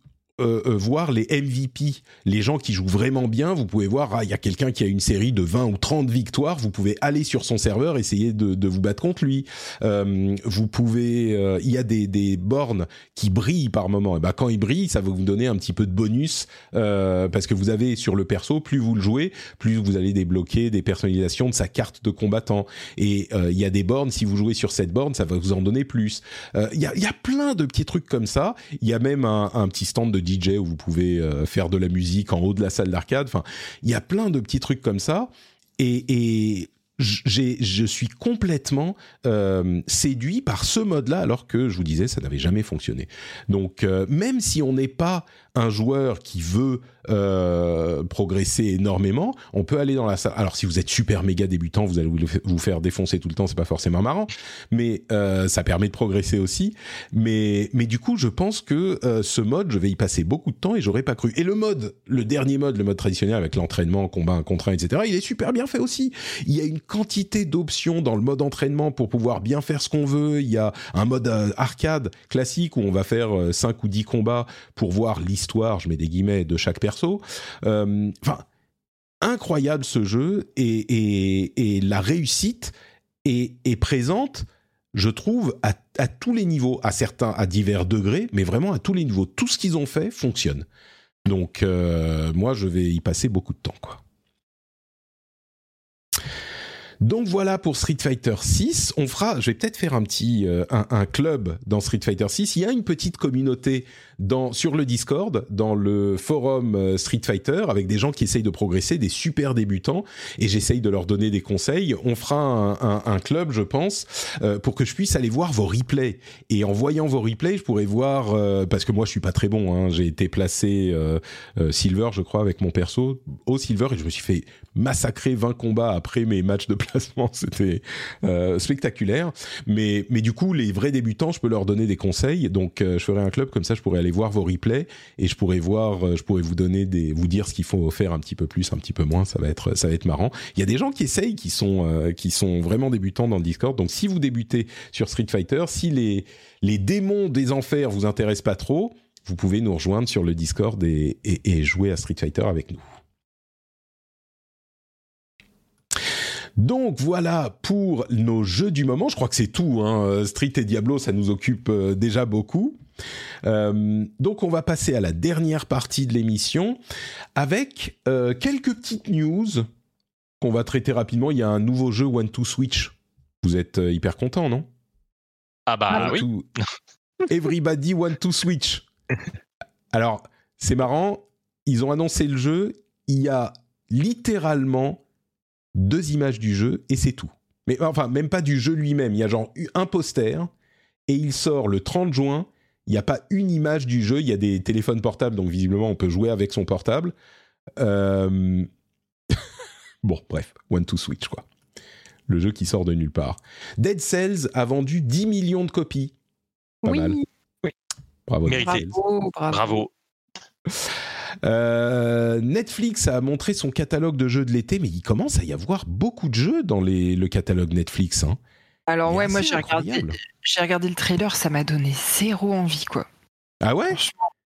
euh, euh, voir les MVP, les gens qui jouent vraiment bien. Vous pouvez voir, ah, il y a quelqu'un qui a une série de 20 ou 30 victoires. Vous pouvez aller sur son serveur, essayer de, vous battre contre lui. Euh, vous pouvez, il y a des, bornes qui brillent par moment. Et ben quand ils brillent, ça va vous donner un petit peu de bonus parce que vous avez sur le perso, plus vous le jouez, plus vous allez débloquer des personnalisations de sa carte de combattant. Et il y a des bornes, si vous jouez sur cette borne, ça va vous en donner plus. Il y a, plein de petits trucs comme ça. Il y a même un petit stand de DJ où vous pouvez euh, faire de la musique en haut de la salle d'arcade. Enfin, il y a plein de petits trucs comme ça. Et, et je suis complètement euh, séduit par ce mode-là, alors que je vous disais, ça n'avait jamais fonctionné. Donc, euh, même si on n'est pas un joueur qui veut euh, progresser énormément, on peut aller dans la salle. Alors si vous êtes super méga débutant, vous allez vous faire défoncer tout le temps, c'est pas forcément marrant, mais ça permet de progresser aussi. Mais du coup, je pense que ce mode, je vais y passer beaucoup de temps et j'aurais pas cru. Et le mode, le dernier mode, le mode traditionnel avec l'entraînement, combat, un contre etc. Il est super bien fait aussi. Il y a une quantité d'options dans le mode entraînement pour pouvoir bien faire ce qu'on veut. Il y a un mode arcade classique où on va faire 5 ou 10 combats pour voir l'histoire histoire, je mets des guillemets, de chaque perso. Euh, incroyable ce jeu et, et, la réussite est, présente, je trouve, à, tous les niveaux, à certains, à divers degrés, mais vraiment à tous les niveaux. Tout ce qu'ils ont fait fonctionne. Donc, euh, moi, je vais y passer beaucoup de temps, quoi. Donc voilà pour Street Fighter 6. On fera, je vais peut-être faire un petit euh, club dans Street Fighter 6. Il y a une petite communauté sur le Discord, dans le forum euh, Street Fighter, avec des gens qui essayent de progresser, des super débutants, et j'essaye de leur donner des conseils. On fera un, club, je pense, euh, pour que je puisse aller voir vos replays. Et en voyant vos replays, je pourrais voir, euh, parce que moi je suis pas très bon, hein, j'ai été placé Silver, je crois, avec mon perso, au Silver, et je me suis fait massacrer 20 combats après mes matchs de placement. C'était spectaculaire. Mais du coup, les vrais débutants, je peux leur donner des conseils. Donc, je ferai un club comme ça, je pourrais aller voir vos replays et je pourrais voir, euh, je pourrais vous donner des, vous dire ce qu'il faut faire un petit peu plus, un petit peu moins. Ça va être, ça va être marrant. Il y a des gens qui essayent, qui sont, euh, qui sont vraiment débutants dans le Discord. Donc, si vous débutez sur Street Fighter, si les, les démons des enfers vous intéressent pas trop, vous pouvez nous rejoindre sur le Discord et, jouer à Street Fighter avec nous. Donc voilà pour nos jeux du moment. Je crois que c'est tout. Hein. Street et Diablo, ça nous occupe euh, déjà beaucoup. Euh, donc on va passer à la dernière partie de l'émission avec euh, quelques petites news qu'on va traiter rapidement. Il y a un nouveau jeu One to Switch. Vous êtes hyper content, non? Ah bah oui. Everybody One to Switch. Alors c'est marrant. Ils ont annoncé le jeu. Il y a littéralement deux images du jeu et c'est tout. Mais enfin, même pas du jeu lui-même. Il y a genre un poster et il sort le 30 juin. Il n'y a pas une image du jeu. Il y a des téléphones portables, donc visiblement on peut jouer avec son portable. Euh, bon, bref, One to Switch quoi. Le jeu qui sort de nulle part. Dead Cells a vendu 10 millions de copies. Pas oui. mal. Oui. Bravo. Bravo. bravo. Euh, Netflix a montré son catalogue de jeux de l'été, mais il commence à y avoir beaucoup de jeux dans les, le catalogue Netflix. Hein. Alors ouais, moi j'ai regardé, j'ai regardé le trailer, ça m'a donné zéro envie quoi. Ah ouais?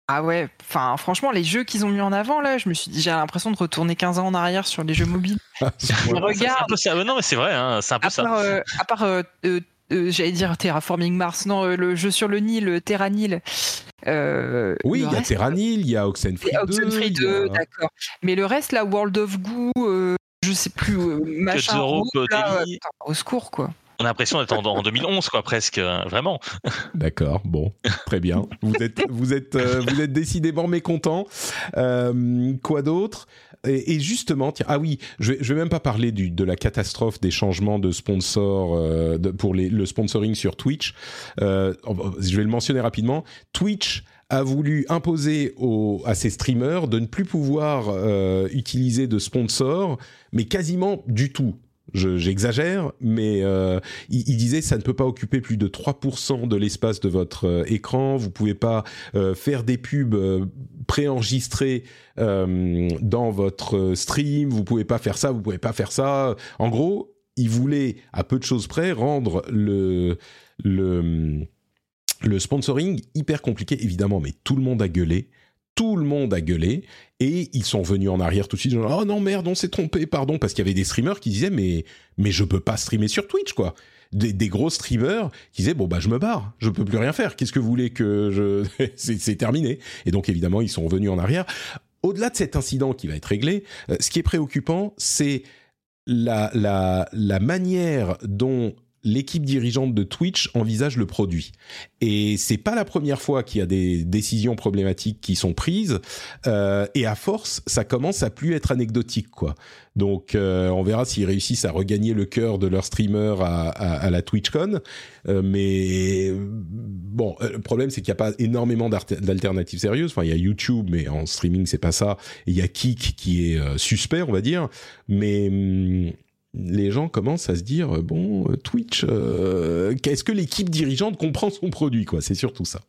Ah ouais, enfin franchement les jeux qu'ils ont mis en avant là, je me suis dit j'ai l'impression de retourner 15 ans en arrière sur les jeux mobiles. regarde. C'est Non mais c'est vrai, hein, c'est un peu à ça. Part, euh, à part euh, euh, j'allais dire Terraforming Mars, non, le jeu sur le Nil, Terra Nil. Euh, oui, il y a Terranil, il y a Oxenfree 2. Oxenfree 2, d'accord. Mais le reste, la World of Goo, euh, je sais plus, euh, machin. là, au secours, quoi. On a l'impression d'être en, 2011, quoi, presque, vraiment. D'accord, bon, très bien. Vous êtes, vous êtes, vous êtes décidément mécontent. quoi d'autre? Et, justement, tiens, ah oui, je vais, vais même pas parler du, de la catastrophe des changements de sponsor pour les, le sponsoring sur Twitch. je vais le mentionner rapidement. Twitch a voulu imposer à ses streamers de ne plus pouvoir euh, utiliser de sponsors, mais quasiment du tout. J'exagère, mais euh, il, disait ça ne peut pas occuper plus de 3% de l'espace de votre euh, écran. Vous pouvez pas faire des pubs préenregistrées dans votre stream. Vous pouvez pas faire ça. Vous pouvez pas faire ça. En gros, il voulait à peu de choses près rendre le le le sponsoring, hyper compliqué, évidemment, mais tout le monde a gueulé. Tout le monde a gueulé et ils sont venus en arrière tout de suite. oh non merde, on s'est trompé, pardon, parce qu'il y avait des streamers qui disaient mais mais je peux pas streamer sur Twitch quoi. Des, gros streamers qui disaient bon bah je me barre, je peux plus rien faire. Qu'est-ce que vous voulez que je c'est terminé. Et donc évidemment ils sont revenus en arrière. Au-delà de cet incident qui va être réglé, euh, ce qui est préoccupant, c'est la, la, la manière dont l'équipe dirigeante de Twitch envisage le produit. Et c'est pas la première fois qu'il y a des décisions problématiques qui sont prises. Euh, et à force, ça commence à plus être anecdotique, quoi. Donc, euh, on verra s'ils réussissent à regagner le cœur de leurs streamers à, à, la TwitchCon. Euh, mais bon, le problème c'est qu'il n'y a pas énormément d'alternatives sérieuses. Enfin, il y a YouTube, mais en streaming c'est pas ça. il y a Kik qui est suspect, on va dire. Mais hum, les gens commencent à se dire bon Twitch euh, qu'est-ce que l'équipe dirigeante comprend son produit quoi. C'est surtout ça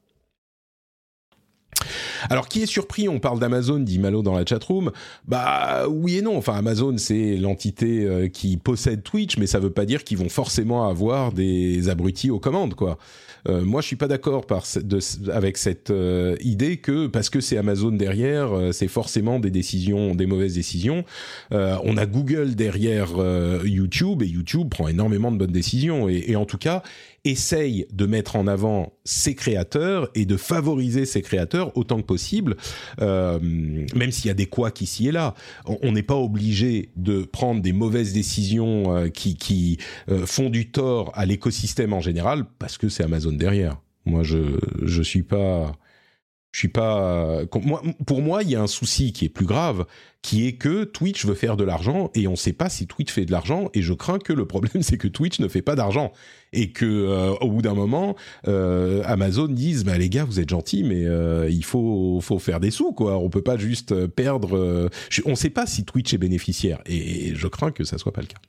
alors, qui est surpris On parle d'Amazon, dit Malo dans la chatroom. Bah oui et non. Enfin, Amazon, c'est l'entité euh, qui possède Twitch, mais ça veut pas dire qu'ils vont forcément avoir des abrutis aux commandes, quoi. Euh, moi, je suis pas d'accord avec cette euh, idée que parce que c'est Amazon derrière, euh, c'est forcément des décisions, des mauvaises décisions. on a Google derrière YouTube et YouTube prend énormément de bonnes décisions. et en tout cas, essaye de mettre en avant ses créateurs et de favoriser ses créateurs autant que possible, euh, même s'il y a des couacs ici et là. On n'est pas obligé de prendre des mauvaises décisions euh, qui, qui euh, font du tort à l'écosystème en général parce que c'est Amazon derrière. Moi, je je suis pas Je suis pas. Pour moi, il y a un souci qui est plus grave, qui est que Twitch veut faire de l'argent et on ne sait pas si Twitch fait de l'argent. Et je crains que le problème, c'est que Twitch ne fait pas d'argent et que euh, au bout d'un moment, euh, Amazon dise bah les gars, vous êtes gentils, mais euh, il faut faut faire des sous quoi. On peut pas juste perdre. on ne sait pas si Twitch est bénéficiaire et je crains que ça soit pas le cas.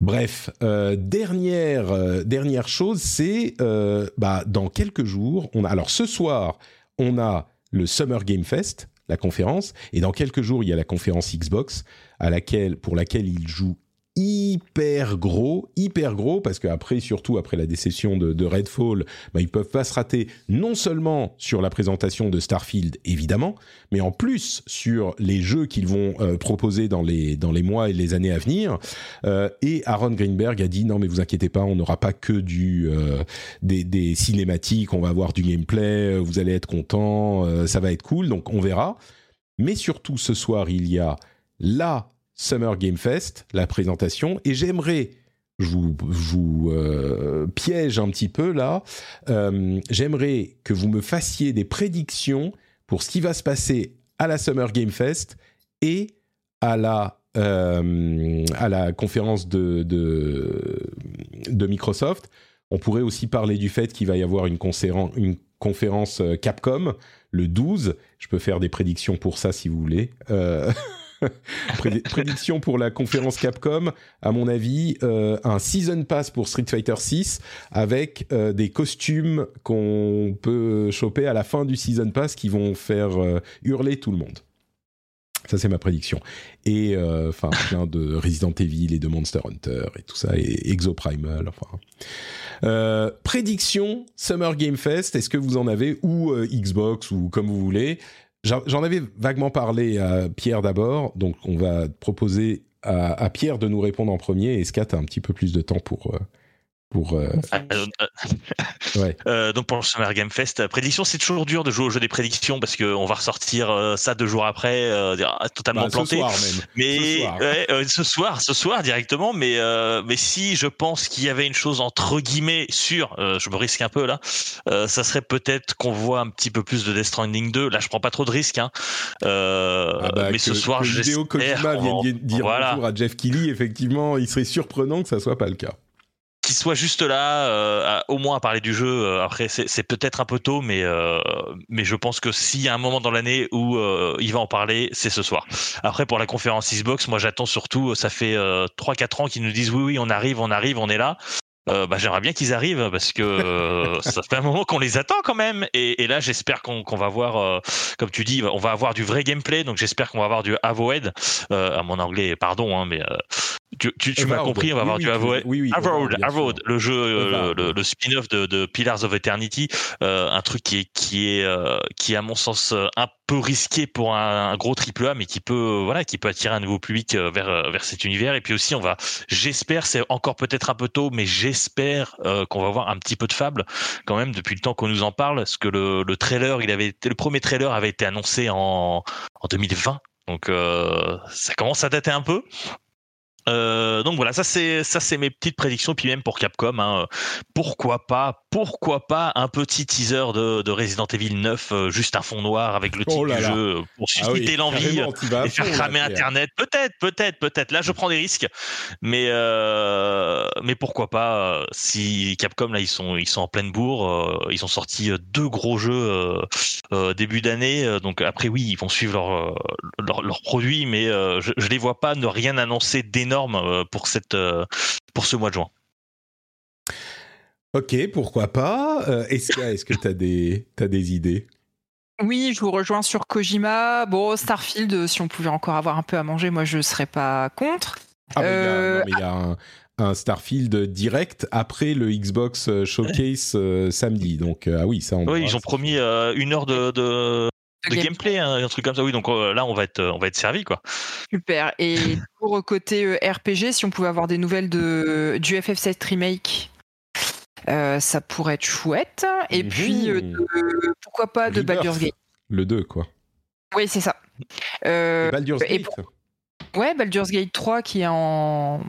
Bref, euh, dernière euh, dernière chose, c'est euh, bah dans quelques jours, on a alors ce soir, on a le Summer Game Fest, la conférence, et dans quelques jours, il y a la conférence Xbox à laquelle pour laquelle il joue hyper gros, hyper gros, parce qu'après, surtout après la déception de, de Redfall, bah, ils peuvent pas se rater non seulement sur la présentation de Starfield, évidemment, mais en plus sur les jeux qu'ils vont euh, proposer dans les, dans les mois et les années à venir. Euh, et Aaron Greenberg a dit, non mais vous inquiétez pas, on n'aura pas que du, euh, des, des, cinématiques, on va avoir du gameplay, vous allez être content, ça va être cool, donc on verra. Mais surtout, ce soir, il y a la Summer Game Fest, la présentation, et j'aimerais, je vous, euh, piège un petit peu là, euh, j'aimerais que vous me fassiez des prédictions pour ce qui va se passer à la Summer Game Fest et à la, euh, à la conférence de, de, Microsoft. On pourrait aussi parler du fait qu'il va y avoir une, une conférence Capcom le 12. Je peux faire des prédictions pour ça si vous voulez. Prédiction pour la conférence Capcom, à mon avis, euh, un season pass pour Street Fighter 6 avec euh, des costumes qu'on peut choper à la fin du season pass qui vont faire euh, hurler tout le monde. Ça, c'est ma prédiction. Et enfin, plein de Resident Evil et de Monster Hunter et tout ça, et Exoprimal. Enfin, prédiction Summer Game Fest. Est-ce que vous en avez ou Xbox ou comme vous voulez? J'en avais vaguement parlé à Pierre d'abord, donc on va proposer à, Pierre de nous répondre en premier et Scat a un petit peu plus de temps pour, euh, pour, euh, ah, euh, ouais. Euh, donc pour le Summer Game Fest, prédiction, c'est toujours dur de jouer au jeu des prédictions parce qu'on va ressortir ça deux jours après, totalement bah, planté. Ce soir même. Mais ce soir, ce soir, ce soir directement. Mais mais si je pense qu'il y avait une chose entre guillemets sûre, je me risque un peu là, ça serait peut-être qu'on voit un petit peu plus de Death Stranding 2. Là, je prends pas trop de risques. Hein. Ah bah, mais ce soir, je Hideo Kojima vient dire bonjour à Jeff Keighley. Effectivement, il serait surprenant que ça soit pas le cas qu'il soit juste là, euh, au moins à parler du jeu. Euh, après, c'est peut-être un peu tôt, mais euh, mais je pense que s'il y a un moment dans l'année où il va en parler, c'est ce soir. Après, pour la conférence Xbox, moi j'attends surtout. Ça fait 3-4 ans qu'ils nous disent oui, oui, on arrive, on arrive, on est là. Euh, bah, j'aimerais bien qu'ils arrivent parce que euh, ça fait un moment qu'on les attend quand même. Et, et là, j'espère qu'on va voir, euh, comme tu dis, on va avoir du vrai gameplay. Donc j'espère qu'on va avoir du Avoid. à mon anglais, pardon, hein, mais tu, tu, tu m'as compris, on va avoir du Avoid. Oui, oui, Avoid, le jeu, le, le spin-off de, de, Pillars of Eternity, un truc qui est, qui est, qui est à mon sens un peu risqué pour un, un, gros triple A, mais qui peut, voilà, qui peut attirer un nouveau public vers, vers cet univers. Et puis aussi, on va, j'espère, c'est encore peut-être un peu tôt, mais j'espère j'espère euh, qu'on va voir un petit peu de fable quand même depuis le temps qu'on nous en parle, parce que le, le trailer, il avait été, le premier trailer avait été annoncé en, en 2020, donc euh, ça commence à dater un peu. Euh, donc voilà, ça c'est ça c'est mes petites prédictions. Puis même pour Capcom, hein, pourquoi pas, pourquoi pas un petit teaser de, de Resident Evil 9, euh, juste un fond noir avec le titre oh du jeu pour ah susciter l'envie et faire cramer Internet. Peut-être, peut-être, peut-être. Là, je prends des risques, mais euh, mais pourquoi pas si Capcom là ils sont ils sont en pleine bourre, ils ont sorti deux gros jeux début d'année. donc après oui, ils vont suivre leurs leur, produits, mais je, je les vois pas ne rien annoncer d'énorme euh, pour, cette, euh, pour ce mois de juin. Ok, pourquoi pas euh, Est-ce que tu as, des, as des idées? Oui, je vous rejoins sur Kojima. Bon, Starfield, si on pouvait encore avoir un peu à manger, moi je serais pas contre. Ah, mais il y a, un, Starfield direct après le Xbox Showcase samedi. Donc, ah oui, ça on Oui, ils ont promis une heure de, de gameplay, hein, un truc comme ça. Oui, donc euh, là, on va être, on va être servi, quoi. Super. Et pour côté euh, RPG, si on pouvait avoir des nouvelles de du FF7 remake, euh, ça pourrait être chouette. Et mhm. puis, pourquoi pas de Baldur's Gate. Le 2, quoi. Oui, c'est ça. Baldur's Gate. Ouais, Baldur's Gate 3 qui est en.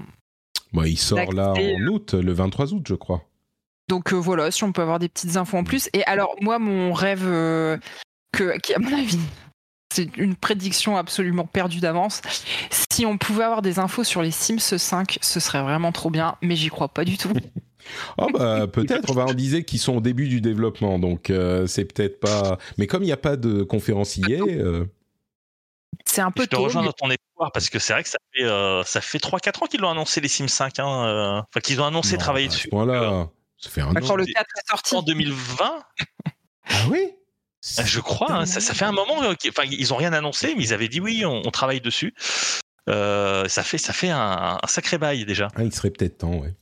Bah, il sort là en août, le 23 août, je crois. Donc voilà, si on peut avoir des petites infos en plus. Et alors, moi, mon rêve, que, qui à mon avis, c'est une prédiction absolument perdue d'avance. Si on pouvait avoir des infos sur les Sims 5, ce serait vraiment trop bien, mais j'y crois pas du tout. oh bah peut-être, on va en dire qu'ils sont au début du développement, donc c'est peut-être pas. Mais comme il n'y a pas de conférencier. C'est un peu Je te rejoins dans ton espoir parce que c'est vrai que ça fait, ça fait 3-4 ans qu'ils l'ont annoncé les Sims 5. Hein, Enfin, qu'ils ont annoncé travailler dessus. Voilà. Ça fait un an. Quand le 4 est sorti. En 2020 Ah oui? Je crois, hein, ça, fait un moment. Enfin, ils ont rien annoncé, mais ils avaient dit oui, on, travaille dessus. ça fait, ça fait un, sacré bail déjà. Ah, il serait peut-être temps, ouais.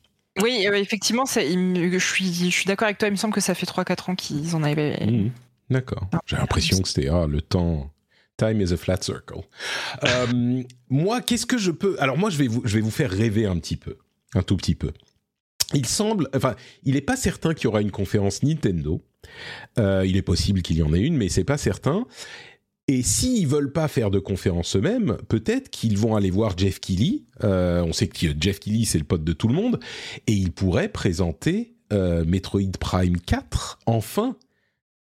Oui, effectivement, je suis, je suis d'accord avec toi. Il me semble que ça fait 3-4 ans qu'ils en avaient. Mmh. d'accord. J'ai l'impression que c'était ah, le temps. Time is a flat circle. Euh, moi, qu'est-ce que je peux Alors moi, je vais vous, je vais vous faire rêver un petit peu, un tout petit peu. Il semble, enfin, il n'est pas certain qu'il y aura une conférence Nintendo. Euh, il est possible qu'il y en ait une, mais c'est pas certain. Et s'ils veulent pas faire de conférence eux-mêmes, peut-être qu'ils vont aller voir Jeff Keighley. Euh, on sait que Jeff Keighley c'est le pote de tout le monde, et il pourrait présenter Metroid Prime 4 enfin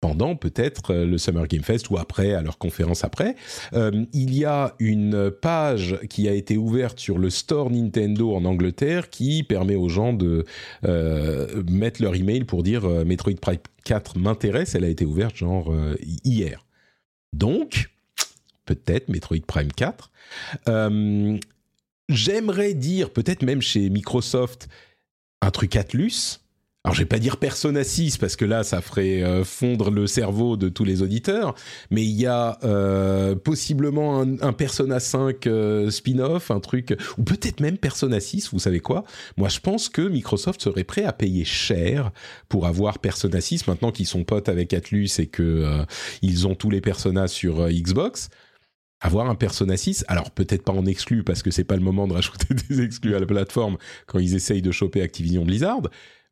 pendant peut-être euh, le Summer Game Fest ou après, à leur conférence après. Euh, il y a une page qui a été ouverte sur le store Nintendo en Angleterre qui permet aux gens de euh, mettre leur email pour dire Metroid Prime 4 m'intéresse. Elle a été ouverte genre hier. Donc, peut-être Metroid Prime 4. J'aimerais dire, peut-être même chez Microsoft, un truc Atlus alors je vais pas dire Persona 6 parce que là ça ferait euh, fondre le cerveau de tous les auditeurs, mais il y a euh, possiblement un, un, Persona 5 euh, spin-off, un truc, ou peut-être même Persona 6, vous savez quoi? Moi je pense que Microsoft serait prêt à payer cher pour avoir Persona 6 maintenant qu'ils sont potes avec Atlus et que ils ont tous les Persona sur Xbox avoir un Persona 6, alors peut-être pas en exclu parce que c'est pas le moment de rajouter des exclus à la plateforme quand ils essayent de choper Activision Blizzard,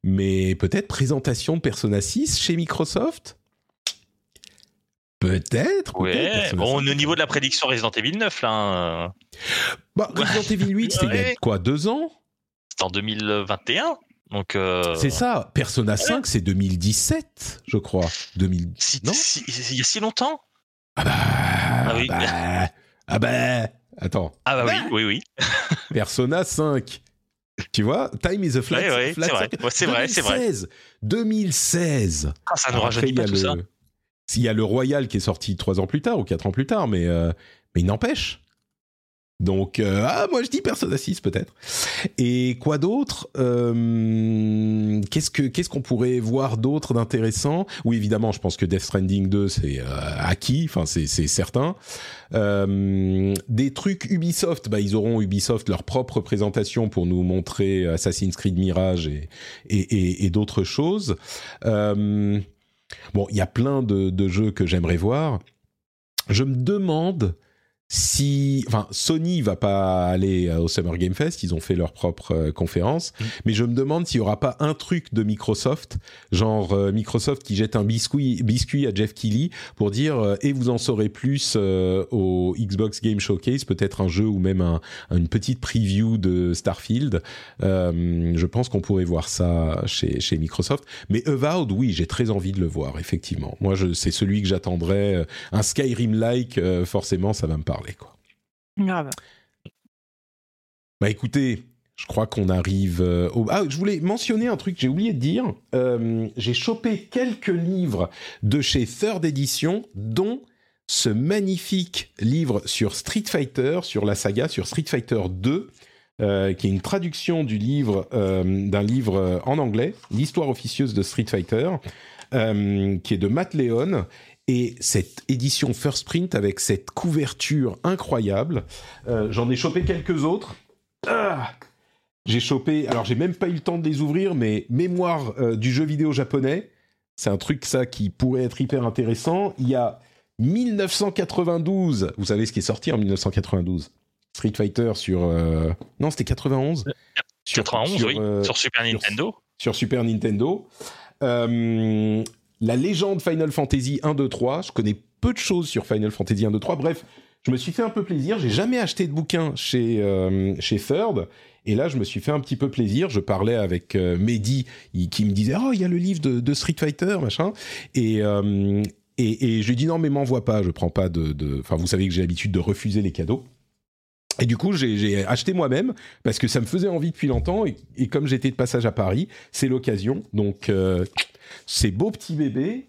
mais peut-être présentation de Persona 6 chez Microsoft? Peut-être. Ouais, bon, au niveau de la prédiction Resident Evil 9, là. Hein. Bah, Resident Evil 8, c'était il y a quoi, deux ans? C'était en 2021. Donc euh, C'est ça. Persona 5, c'est 2017, je crois. 2000... non? il y a si longtemps? Ah bah. Ah, oui. bah. Ah bah. Attends. Ah bah oui, oui, oui. Persona 5. Tu vois, Time is a flat, ouais, c'est vrai, c'est vrai, c'est vrai. 2016. Ah, ça ne rajeunit pas tout ça. S'il y a le Royal qui est sorti trois ans plus tard ou quatre ans plus tard, mais euh, mais il n'empêche. Donc, euh, ah, moi je dis Persona 6 peut-être. Et quoi d'autre euh, Qu'est-ce que qu'est-ce qu'on pourrait voir d'autre d'intéressant? Oui, évidemment, je pense que Death Stranding 2 c'est euh, acquis, enfin c'est c'est certain. Euh, des trucs Ubisoft, bah ils auront Ubisoft leur propre présentation pour nous montrer Assassin's Creed Mirage et et, et, d'autres choses. Euh, bon, il y a plein de, de jeux que j'aimerais voir. Je me demande si, enfin, Sony va pas aller euh, au Summer Game Fest, ils ont fait leur propre euh, conférence, mm. mais je me demande s'il y aura pas un truc de Microsoft, genre euh, Microsoft qui jette un biscuit, biscuit à Jeff Keighley pour dire et vous en saurez plus au Xbox Game Showcase, peut-être un jeu ou même un, une petite preview de Starfield. je pense qu'on pourrait voir ça chez, chez Microsoft, mais Avowed, oui, j'ai très envie de le voir, effectivement. Moi, c'est celui que j'attendrais, un Skyrim-like, forcément, ça va me parler quoi. Grave. Bah écoutez, je crois qu'on arrive euh, au... Ah, je voulais mentionner un truc, j'ai oublié de dire. Euh, j'ai chopé quelques livres de chez Third Edition, dont ce magnifique livre sur Street Fighter, sur la saga, sur Street Fighter 2, euh, qui est une traduction du livre, d'un livre en anglais, l'histoire officieuse de Street Fighter, qui est de Matt Leon et cette édition First Print avec cette couverture incroyable. Euh, j'en ai chopé quelques autres. Ah j'ai chopé, alors j'ai même pas eu le temps de les ouvrir, mais Mémoire euh, du jeu vidéo japonais, c'est un truc ça qui pourrait être hyper intéressant. Il y a 1992, vous savez ce qui est sorti en 1992 Street Fighter sur... Euh, non, c'était 91 91, sur, oui, sur Super Nintendo. Sur, sur Super Nintendo. La légende Final Fantasy 1, 2, 3. Je connais peu de choses sur Final Fantasy 1, 2, 3. Bref, je me suis fait un peu plaisir. J'ai jamais acheté de bouquin chez euh, chez Third. Et là, je me suis fait un petit peu plaisir. Je parlais avec euh, Mehdi, qui me disait oh il y a le livre de, Street Fighter machin. Et, euh, et, je lui dit non mais m'envoie pas. Je prends pas de. Enfin vous savez que j'ai l'habitude de refuser les cadeaux. Et du coup, j'ai acheté moi-même parce que ça me faisait envie depuis longtemps. Et, comme j'étais de passage à Paris, c'est l'occasion. Donc, euh, c'est beau petit bébé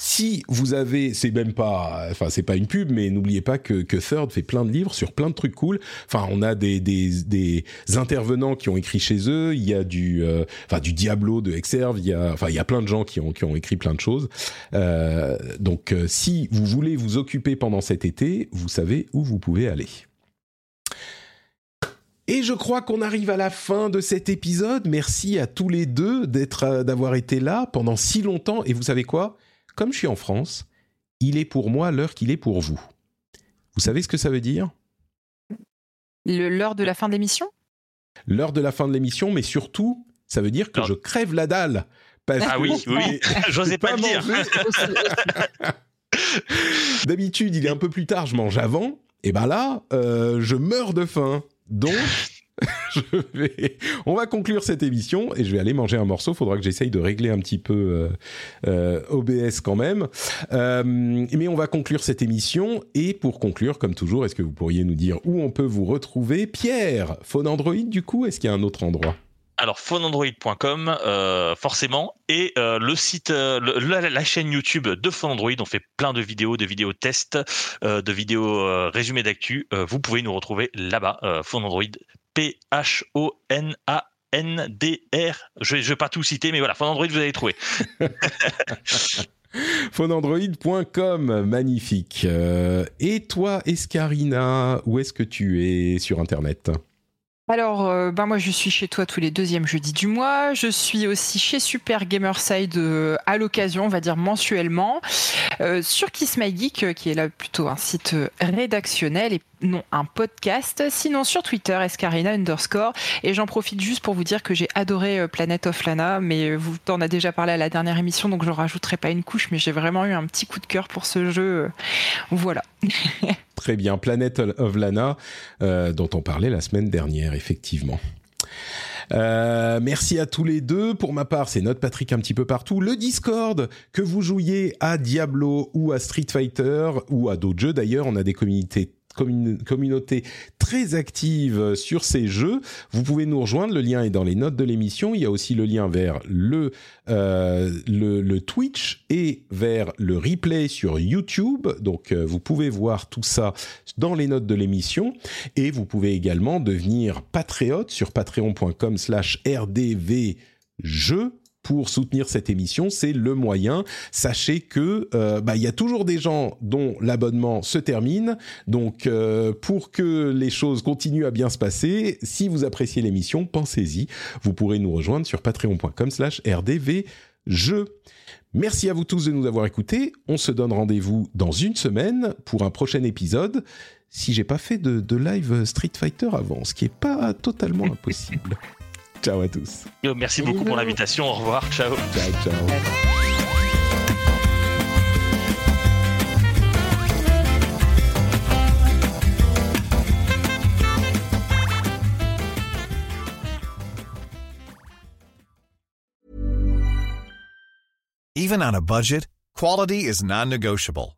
si vous avez, c'est même pas, enfin c'est pas une pub, mais n'oubliez pas que, que Third fait plein de livres sur plein de trucs cool. Enfin, on a des, des, des intervenants qui ont écrit chez eux. Il y a du, euh, enfin du Diablo de Exerve. Il y a, enfin il y a plein de gens qui ont qui ont écrit plein de choses. Euh, donc euh, si vous voulez vous occuper pendant cet été, vous savez où vous pouvez aller. Et je crois qu'on arrive à la fin de cet épisode. Merci à tous les deux d'être, d'avoir été là pendant si longtemps. Et vous savez quoi? comme je suis en France, il est pour moi l'heure qu'il est pour vous. Vous savez ce que ça veut dire? L'heure de la fin de l'émission? L'heure de la fin de l'émission, mais surtout, ça veut dire que je crève la dalle. ah oui, oui, j'osais pas, le dire. D'habitude, il est un peu plus tard, je mange avant. Et ben là, euh, je meurs de faim. Donc, on va conclure cette émission et je vais aller manger un morceau. Faudra que j'essaye de régler un petit peu euh, euh, OBS quand même. Euh, mais on va conclure cette émission et pour conclure, comme toujours, est-ce que vous pourriez nous dire où on peut vous retrouver, Pierre Phone Android du coup Est-ce qu'il y a un autre endroit? Alors phoneandroid.com forcément et le site la, chaîne YouTube de Phone Android on fait plein de vidéos de vidéos tests de vidéos résumés d'actu vous pouvez nous retrouver là-bas Phone Android P-H-O-N-A-N-D-R. Je ne vais, pas tout citer, mais voilà, Android, vous allez trouver. phoneandroid.com, magnifique. Euh, et toi, Escarina, où est-ce que tu es sur Internet? Alors, euh, ben moi, je suis chez toi tous les deuxièmes jeudis du mois. Je suis aussi chez Super Gamerside euh, à l'occasion, on va dire mensuellement, euh, sur Kiss My Geek, qui est là plutôt un site rédactionnel non un podcast. Sinon, sur Twitter, Escarina underscore. Et j'en profite juste pour vous dire que j'ai adoré Planet of Lana, mais vous en a déjà parlé à la dernière émission, donc je rajouterai pas une couche, mais j'ai vraiment eu un petit coup de cœur pour ce jeu. Voilà. Très bien, Planet of Lana, euh, dont on parlait la semaine dernière, effectivement. Euh, merci à tous les deux. Pour ma part, c'est notre Patrick un petit peu partout. Le Discord, que vous jouiez à Diablo ou à Street Fighter ou à d'autres jeux d'ailleurs, on a des communautés communauté très active sur ces jeux. Vous pouvez nous rejoindre, le lien est dans les notes de l'émission. Il y a aussi le lien vers le, euh, le, Twitch et vers le replay sur YouTube. Donc euh, vous pouvez voir tout ça dans les notes de l'émission. Et vous pouvez également devenir patriote sur patreon.com slash rdvjeux pour soutenir cette émission, c'est le moyen. Sachez que euh, bah, il y a toujours des gens dont l'abonnement se termine, donc euh, pour que les choses continuent à bien se passer, si vous appréciez l'émission, pensez-y. Vous pourrez nous rejoindre sur patreon.com/rdvjeux. Merci à vous tous de nous avoir écoutés. On se donne rendez-vous dans une semaine pour un prochain épisode. Si j'ai pas fait de, de live Street Fighter avant, ce qui est pas totalement impossible. Ciao à tous. merci beaucoup pour l'invitation. Au revoir. Ciao. Ciao, ciao. Even on a budget, quality is non-negotiable.